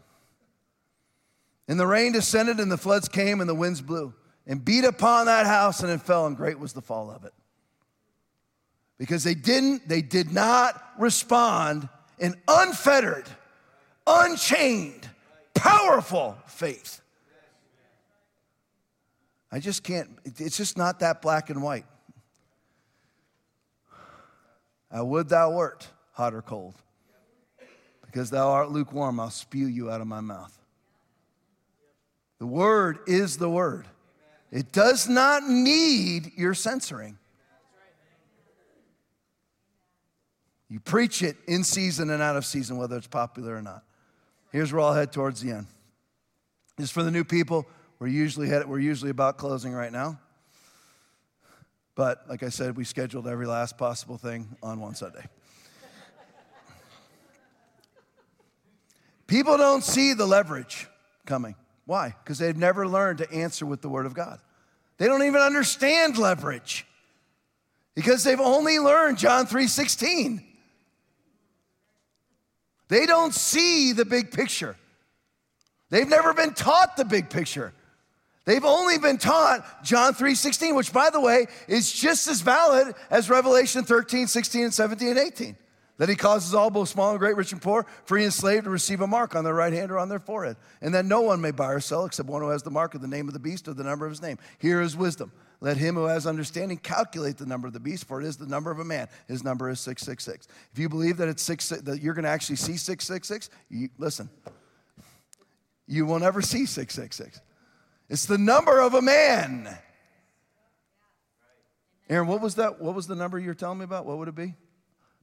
And the rain descended, and the floods came, and the winds blew, and beat upon that house, and it fell, and great was the fall of it. Because they didn't, they did not respond in unfettered, unchained, powerful faith. I just can't, it's just not that black and white. I would thou wert hot or cold. Because thou art lukewarm, I'll spew you out of my mouth. The word is the word. It does not need your censoring. You preach it in season and out of season, whether it's popular or not. Here's where I'll head towards the end. Just for the new people, we're usually, head, we're usually about closing right now. But like I said, we scheduled every last possible thing on one Sunday. People don't see the leverage coming. Why? Because they've never learned to answer with the Word of God. They don't even understand leverage because they've only learned John 3:16. They don't see the big picture. They've never been taught the big picture. They've only been taught John 3:16, which by the way is just as valid as Revelation 13, 16, and 17 and 18. That he causes all, both small and great, rich and poor, free and slave, to receive a mark on their right hand or on their forehead. And that no one may buy or sell except one who has the mark of the name of the beast or the number of his name. Here is wisdom. Let him who has understanding calculate the number of the beast, for it is the number of a man. His number is 666. If you believe that it's six, that you're going to actually see 666, you, listen, you will never see 666. It's the number of a man. Aaron, what was that? What was the number you were telling me about? What would it be?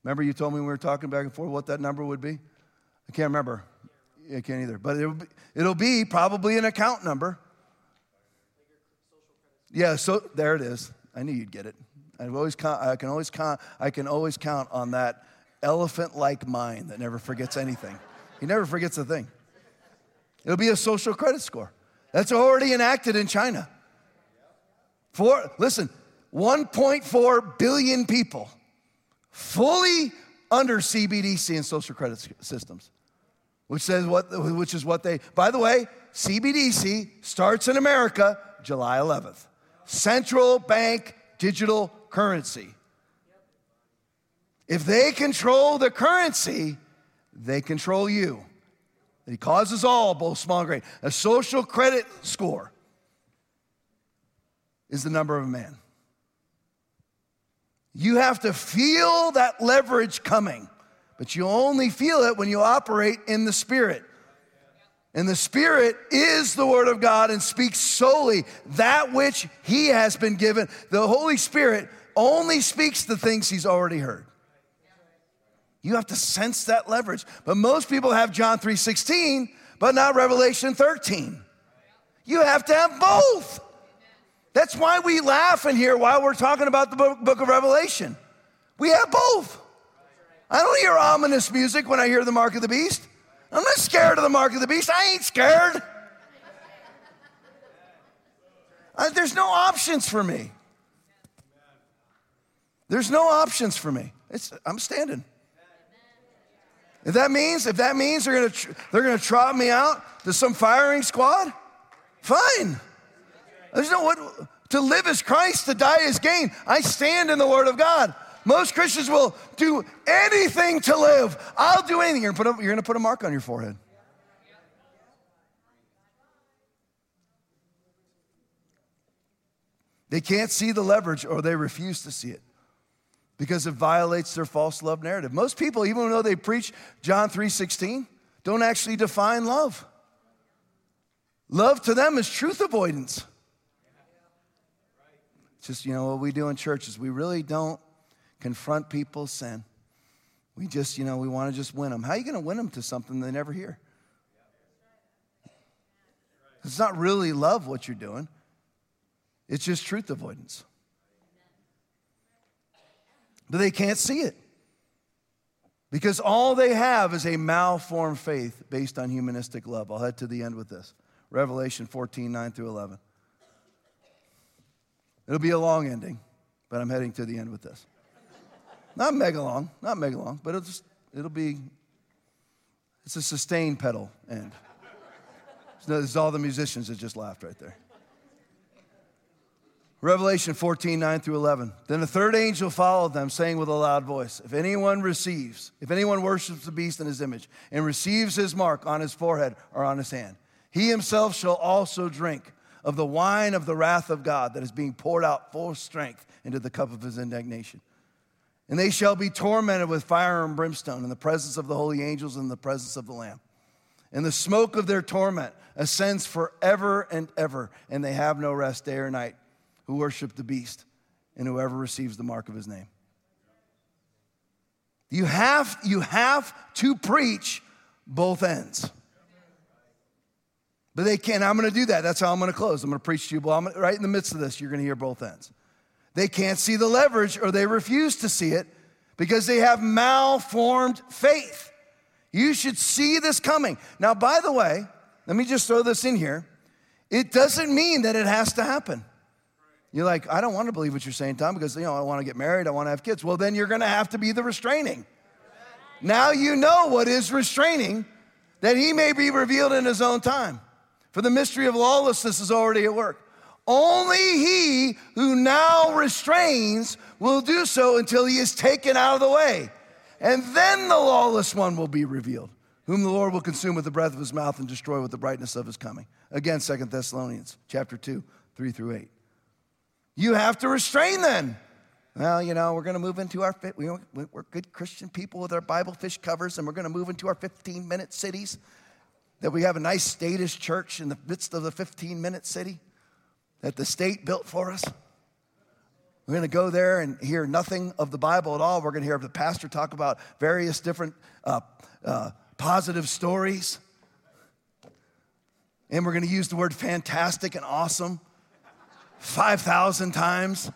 Remember you told me we were talking back and forth what that number would be? I can't remember. I can't either. But it'll be, it'll be probably an account number. Yeah, so there it is. I knew you'd get it. I've always count, I can always count I can always count on that elephant-like mind that never forgets anything. He never forgets a thing. It'll be a social credit score. That's already enacted in China. For, listen, 1.4 billion people fully under CBDC and social credit systems, which says what, which is what they. By the way, CBDC starts in America July 11th. Central bank digital currency. If they control the currency, they control you he causes all, both small and great. A social credit score is the number of a man. You have to feel that leverage coming, but you only feel it when you operate in the Spirit. And the Spirit is the Word of God and speaks solely that which He has been given. The Holy Spirit only speaks the things He's already heard. You have to sense that leverage. But most people have John 3:16, but not Revelation 13. You have to have both. That's why we laugh in here while we're talking about the book, book of Revelation. We have both. I don't hear ominous music when I hear the mark of the beast. I'm not scared of the mark of the beast. I ain't scared. Uh, there's no options for me. There's no options for me. It's, I'm standing. If that means, if that means they're gonna, they're gonna trot me out to some firing squad, fine. There's no what to live is Christ, to die is gain. I stand in the Word of God. Most Christians will do anything to live. I'll do anything. You're you're gonna put a mark on your forehead. They can't see the leverage or they refuse to see it because it violates their false love narrative. Most people, even though they preach John 3:16, don't actually define love. Love to them is truth avoidance. It's just, you know, what we do in church is we really don't confront people's sin. We just, you know, we want to just win them. How are you going to win them to something they never hear? It's not really love what you're doing. It's just truth avoidance. But they can't see it. Because all they have is a malformed faith based on humanistic love. I'll head to the end with this Revelation 14, 9 through 11. It'll be a long ending, but I'm heading to the end with this. Not mega long, not mega long, but it'll just, it'll be, it's a sustained pedal end. So all the musicians that just laughed right there. Revelation 14, 9 through 11. Then the third angel followed them, saying with a loud voice, If anyone receives, if anyone worships the beast in his image, and receives his mark on his forehead or on his hand, he himself shall also drink of the wine of the wrath of God that is being poured out full strength into the cup of his indignation. And they shall be tormented with fire and brimstone in the presence of the holy angels and in the presence of the Lamb. And the smoke of their torment ascends forever and ever, and they have no rest day or night who worship the beast and whoever receives the mark of his name. You have, you have to preach both ends. But they can't. I'm going to do that. That's how I'm going to close. I'm going to preach to you. Well, right in the midst of this, you're going to hear both ends. They can't see the leverage or they refuse to see it because they have malformed faith. You should see this coming. Now, by the way, let me just throw this in here. It doesn't mean that it has to happen. You're like, I don't want to believe what you're saying, Tom, because you know I want to get married, I want to have kids. Well, then you're going to have to be the restraining. Now you know what is restraining, that he may be revealed in his own time. For the mystery of lawlessness is already at work. Only he who now restrains will do so until he is taken out of the way. And then the lawless one will be revealed, whom the Lord will consume with the breath of his mouth and destroy with the brightness of his coming. Again, Second Thessalonians chapter 2, 3 through 8. You have to restrain then. Well, you know, we're going to move into our, we're good Christian people with our Bible fish covers, and we're going to move into our 15 minute cities. That we have a nice statist church in the midst of the 15 minute city that the state built for us. We're going to go there and hear nothing of the Bible at all. We're going to hear the pastor talk about various different uh, uh, positive stories. And we're going to use the word fantastic and awesome 5,000 times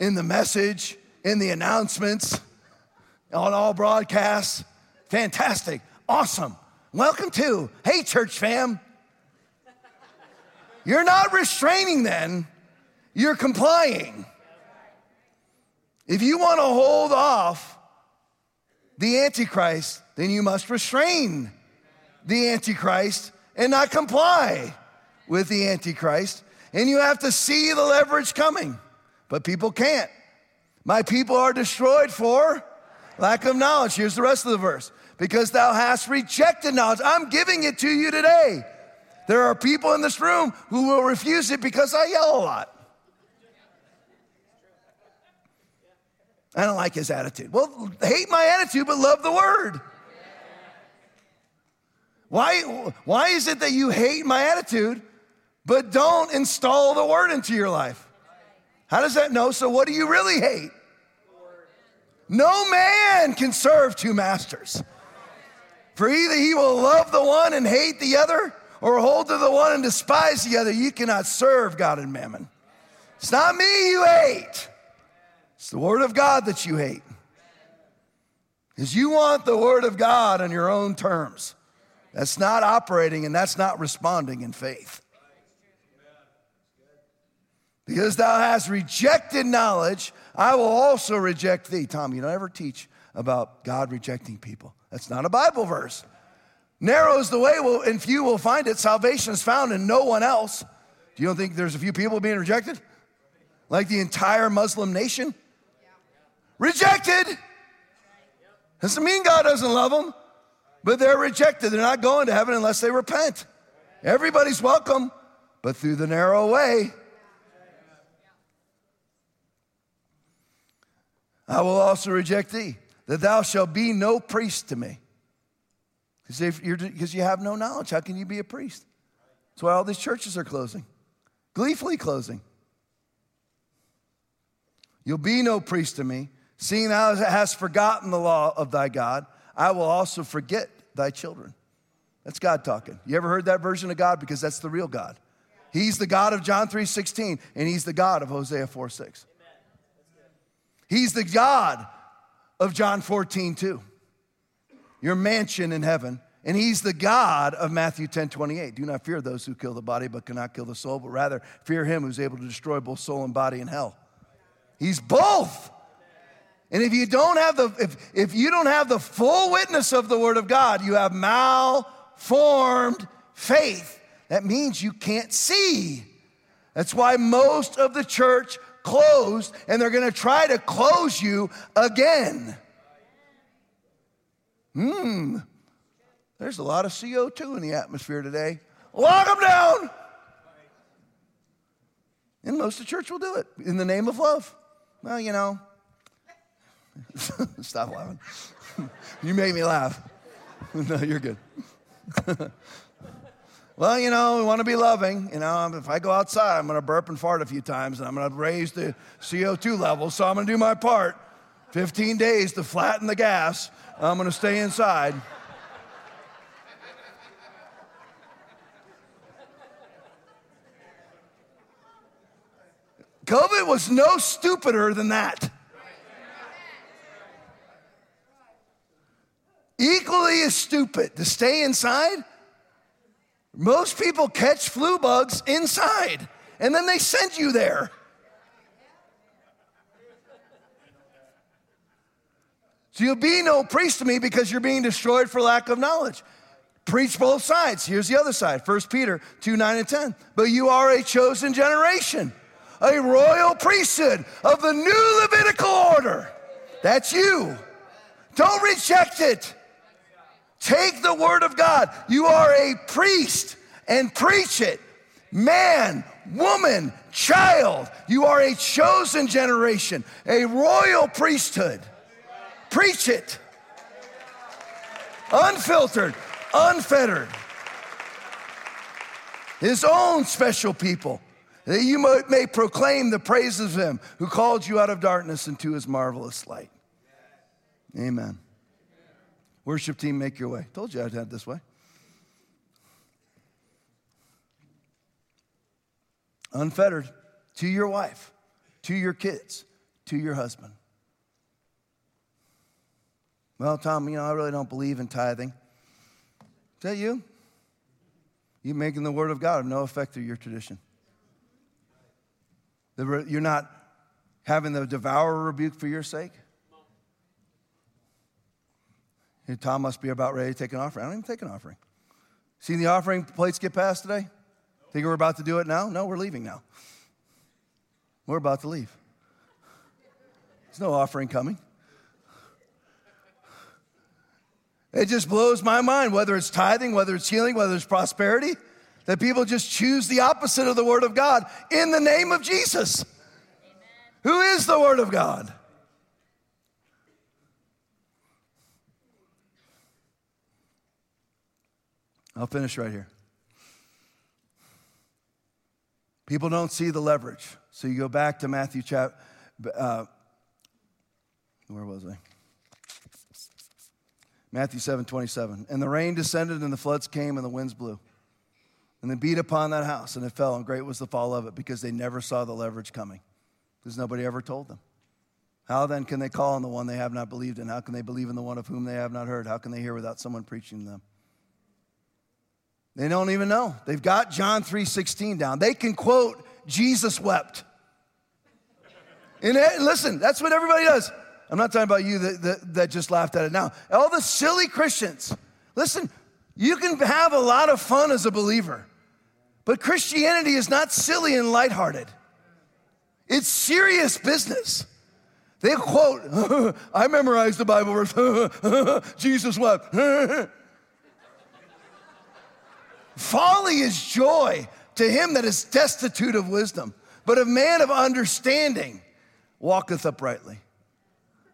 in the message, in the announcements, on all broadcasts. Fantastic, awesome. Welcome to, hey, church fam. You're not restraining then, you're complying. If you want to hold off the Antichrist, then you must restrain the Antichrist and not comply with the Antichrist and you have to see the leverage coming. But people can't. My people are destroyed for lack of knowledge. Here's the rest of the verse. Because thou hast rejected knowledge. I'm giving it to you today. There are people in this room who will refuse it because I yell a lot. I don't like his attitude. Well, hate my attitude, but love the word. Why, why is it that you hate my attitude, but don't install the word into your life. How does that know? So, what do you really hate? No man can serve two masters. For either he will love the one and hate the other, or hold to the one and despise the other. You cannot serve God and mammon. It's not me you hate, it's the word of God that you hate. Because you want the word of God on your own terms. That's not operating and that's not responding in faith. Because thou hast rejected knowledge, I will also reject thee. Tom, you don't ever teach about God rejecting people. That's not a Bible verse. Narrow is the way, will, and few will find it. Salvation is found in no one else. Do you don't think there's a few people being rejected? Like the entire Muslim nation? Rejected. Doesn't mean God doesn't love them, but they're rejected. They're not going to heaven unless they repent. Everybody's welcome, but through the narrow way. I will also reject thee, that thou shalt be no priest to me. Because you have no knowledge. How can you be a priest? That's why all these churches are closing, gleefully closing. You'll be no priest to me, seeing thou hast forgotten the law of thy God. I will also forget thy children. That's God talking. You ever heard that version of God? Because that's the real God. He's the God of John 3 16, and he's the God of Hosea 4 6. He's the God of John 14 2 your mansion in heaven. And he's the God of Matthew 10 28. Do not fear those who kill the body but cannot kill the soul, but rather fear him who's able to destroy both soul and body in hell. He's both. And if you don't have the if, if you don't have the full witness of the word of God, you have malformed faith. That means you can't see. That's why most of the church closed, and they're gonna try to close you again. Hmm, there's a lot of CO2 in the atmosphere today. Lock them down. And most of the church will do it in the name of love. Well, you know, stop laughing. you made me laugh. no, you're good. well, you know, we want to be loving. You know, if I go outside, I'm going to burp and fart a few times, and I'm going to raise the CO2 level, so I'm going to do my part. 15 days to flatten the gas. I'm going to stay inside. COVID was no stupider than that. Equally as stupid to stay inside. Most people catch flu bugs inside and then they send you there. So you'll be no priest to me because you're being destroyed for lack of knowledge. Preach both sides. Here's the other side 1 Peter 2 9 and 10. But you are a chosen generation, a royal priesthood of the new Levitical order. That's you. Don't reject it. Take the word of God. You are a priest and preach it. Man, woman, child, you are a chosen generation, a royal priesthood. Preach it. Unfiltered, unfettered. His own special people, that you may proclaim the praises of him who called you out of darkness into his marvelous light. Amen. Worship team, make your way. Told you I'd head this way. Unfettered to your wife, to your kids, to your husband. Well, Tom, you know, I really don't believe in tithing. Is that you? You making the word of God of no effect through your tradition. You're not having the devourer rebuke for your sake. Hey, Tom must be about ready to take an offering. I don't even take an offering. See the offering plates get passed today? Think we're about to do it now? No, we're leaving now. We're about to leave. There's no offering coming. It just blows my mind, whether it's tithing, whether it's healing, whether it's prosperity, that people just choose the opposite of the Word of God in the name of Jesus, Amen. who is the Word of God. I'll finish right here. People don't see the leverage. So you go back to Matthew chapter, uh, where was I? Matthew 7 27. And the rain descended, and the floods came, and the winds blew. And they beat upon that house, and it fell, and great was the fall of it, because they never saw the leverage coming, because nobody ever told them. How then can they call on the one they have not believed in? How can they believe in the one of whom they have not heard? How can they hear without someone preaching to them? They don't even know. They've got John 3:16 down. They can quote Jesus wept. And listen, that's what everybody does. I'm not talking about you that, that, that just laughed at it now. All the silly Christians. Listen, you can have a lot of fun as a believer, but Christianity is not silly and lighthearted. It's serious business. They quote, I memorized the Bible verse, Jesus wept. Folly is joy to him that is destitute of wisdom, but a man of understanding walketh uprightly.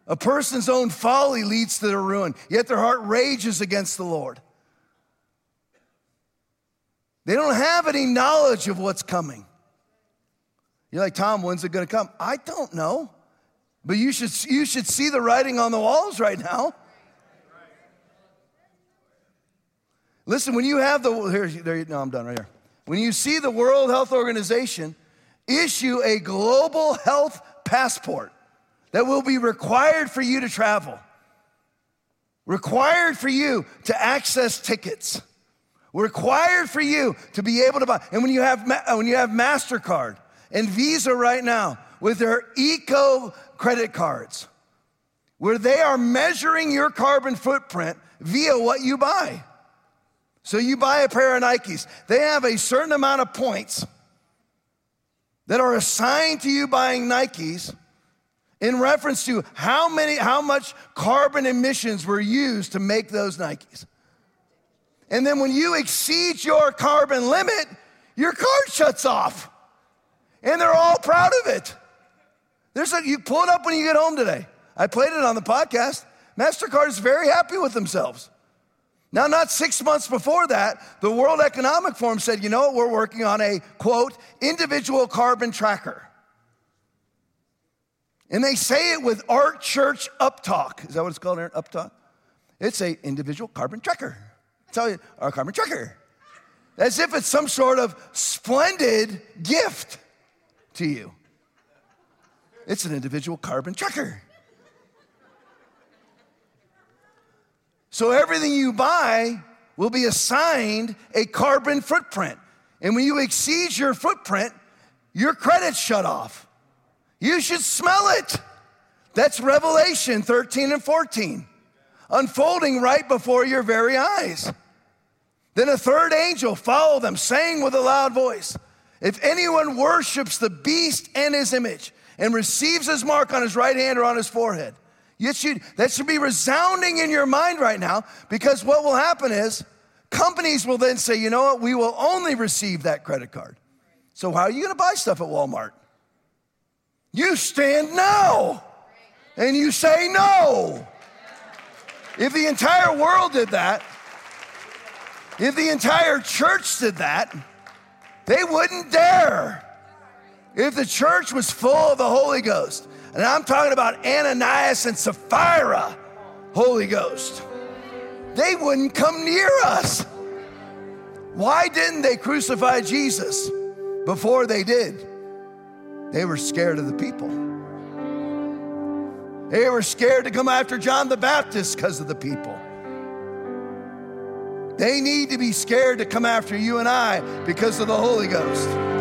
A person's own folly leads to their ruin, yet their heart rages against the Lord. They don't have any knowledge of what's coming. You're like, Tom, when's it gonna come? I don't know. But you should, you should see the writing on the walls right now. Listen, when you have the, here, there, no, I'm done right here. When you see the World Health Organization issue a global health passport that will be required for you to travel, required for you to access tickets, required for you to be able to buy. And when you have, uh, when you have MasterCard and Visa right now with their eco credit cards, where they are measuring your carbon footprint via what you buy. So you buy a pair of Nikes, they have a certain amount of points that are assigned to you buying Nikes in reference to how many how much carbon emissions were used to make those Nikes. And then when you exceed your carbon limit, your card shuts off. And they're all proud of it. There's a, you pull it up when you get home today. I played it on the podcast. MasterCard is very happy with themselves. Now, not six months before that, the World Economic Forum said, you know what, we're working on a quote, individual carbon tracker. And they say it with art church uptalk. Is that what it's called, Aaron? Uptalk? It's a individual carbon tracker. Tell you, our carbon tracker. As if it's some sort of splendid gift to you. It's an individual carbon tracker. So everything you buy will be assigned a carbon footprint. And when you exceed your footprint, your credit's shut off. You should smell it. That's Revelation 13 and 14, unfolding right before your very eyes. Then a third angel followed them, saying with a loud voice, If anyone worships the beast and his image and receives his mark on his right hand or on his forehead, you should, that should be resounding in your mind right now because what will happen is companies will then say, you know what, we will only receive that credit card. So, how are you going to buy stuff at Walmart? You stand no and you say no. If the entire world did that, if the entire church did that, they wouldn't dare. If the church was full of the Holy Ghost, and I'm talking about Ananias and Sapphira, Holy Ghost. They wouldn't come near us. Why didn't they crucify Jesus before they did? They were scared of the people. They were scared to come after John the Baptist because of the people. They need to be scared to come after you and I because of the Holy Ghost.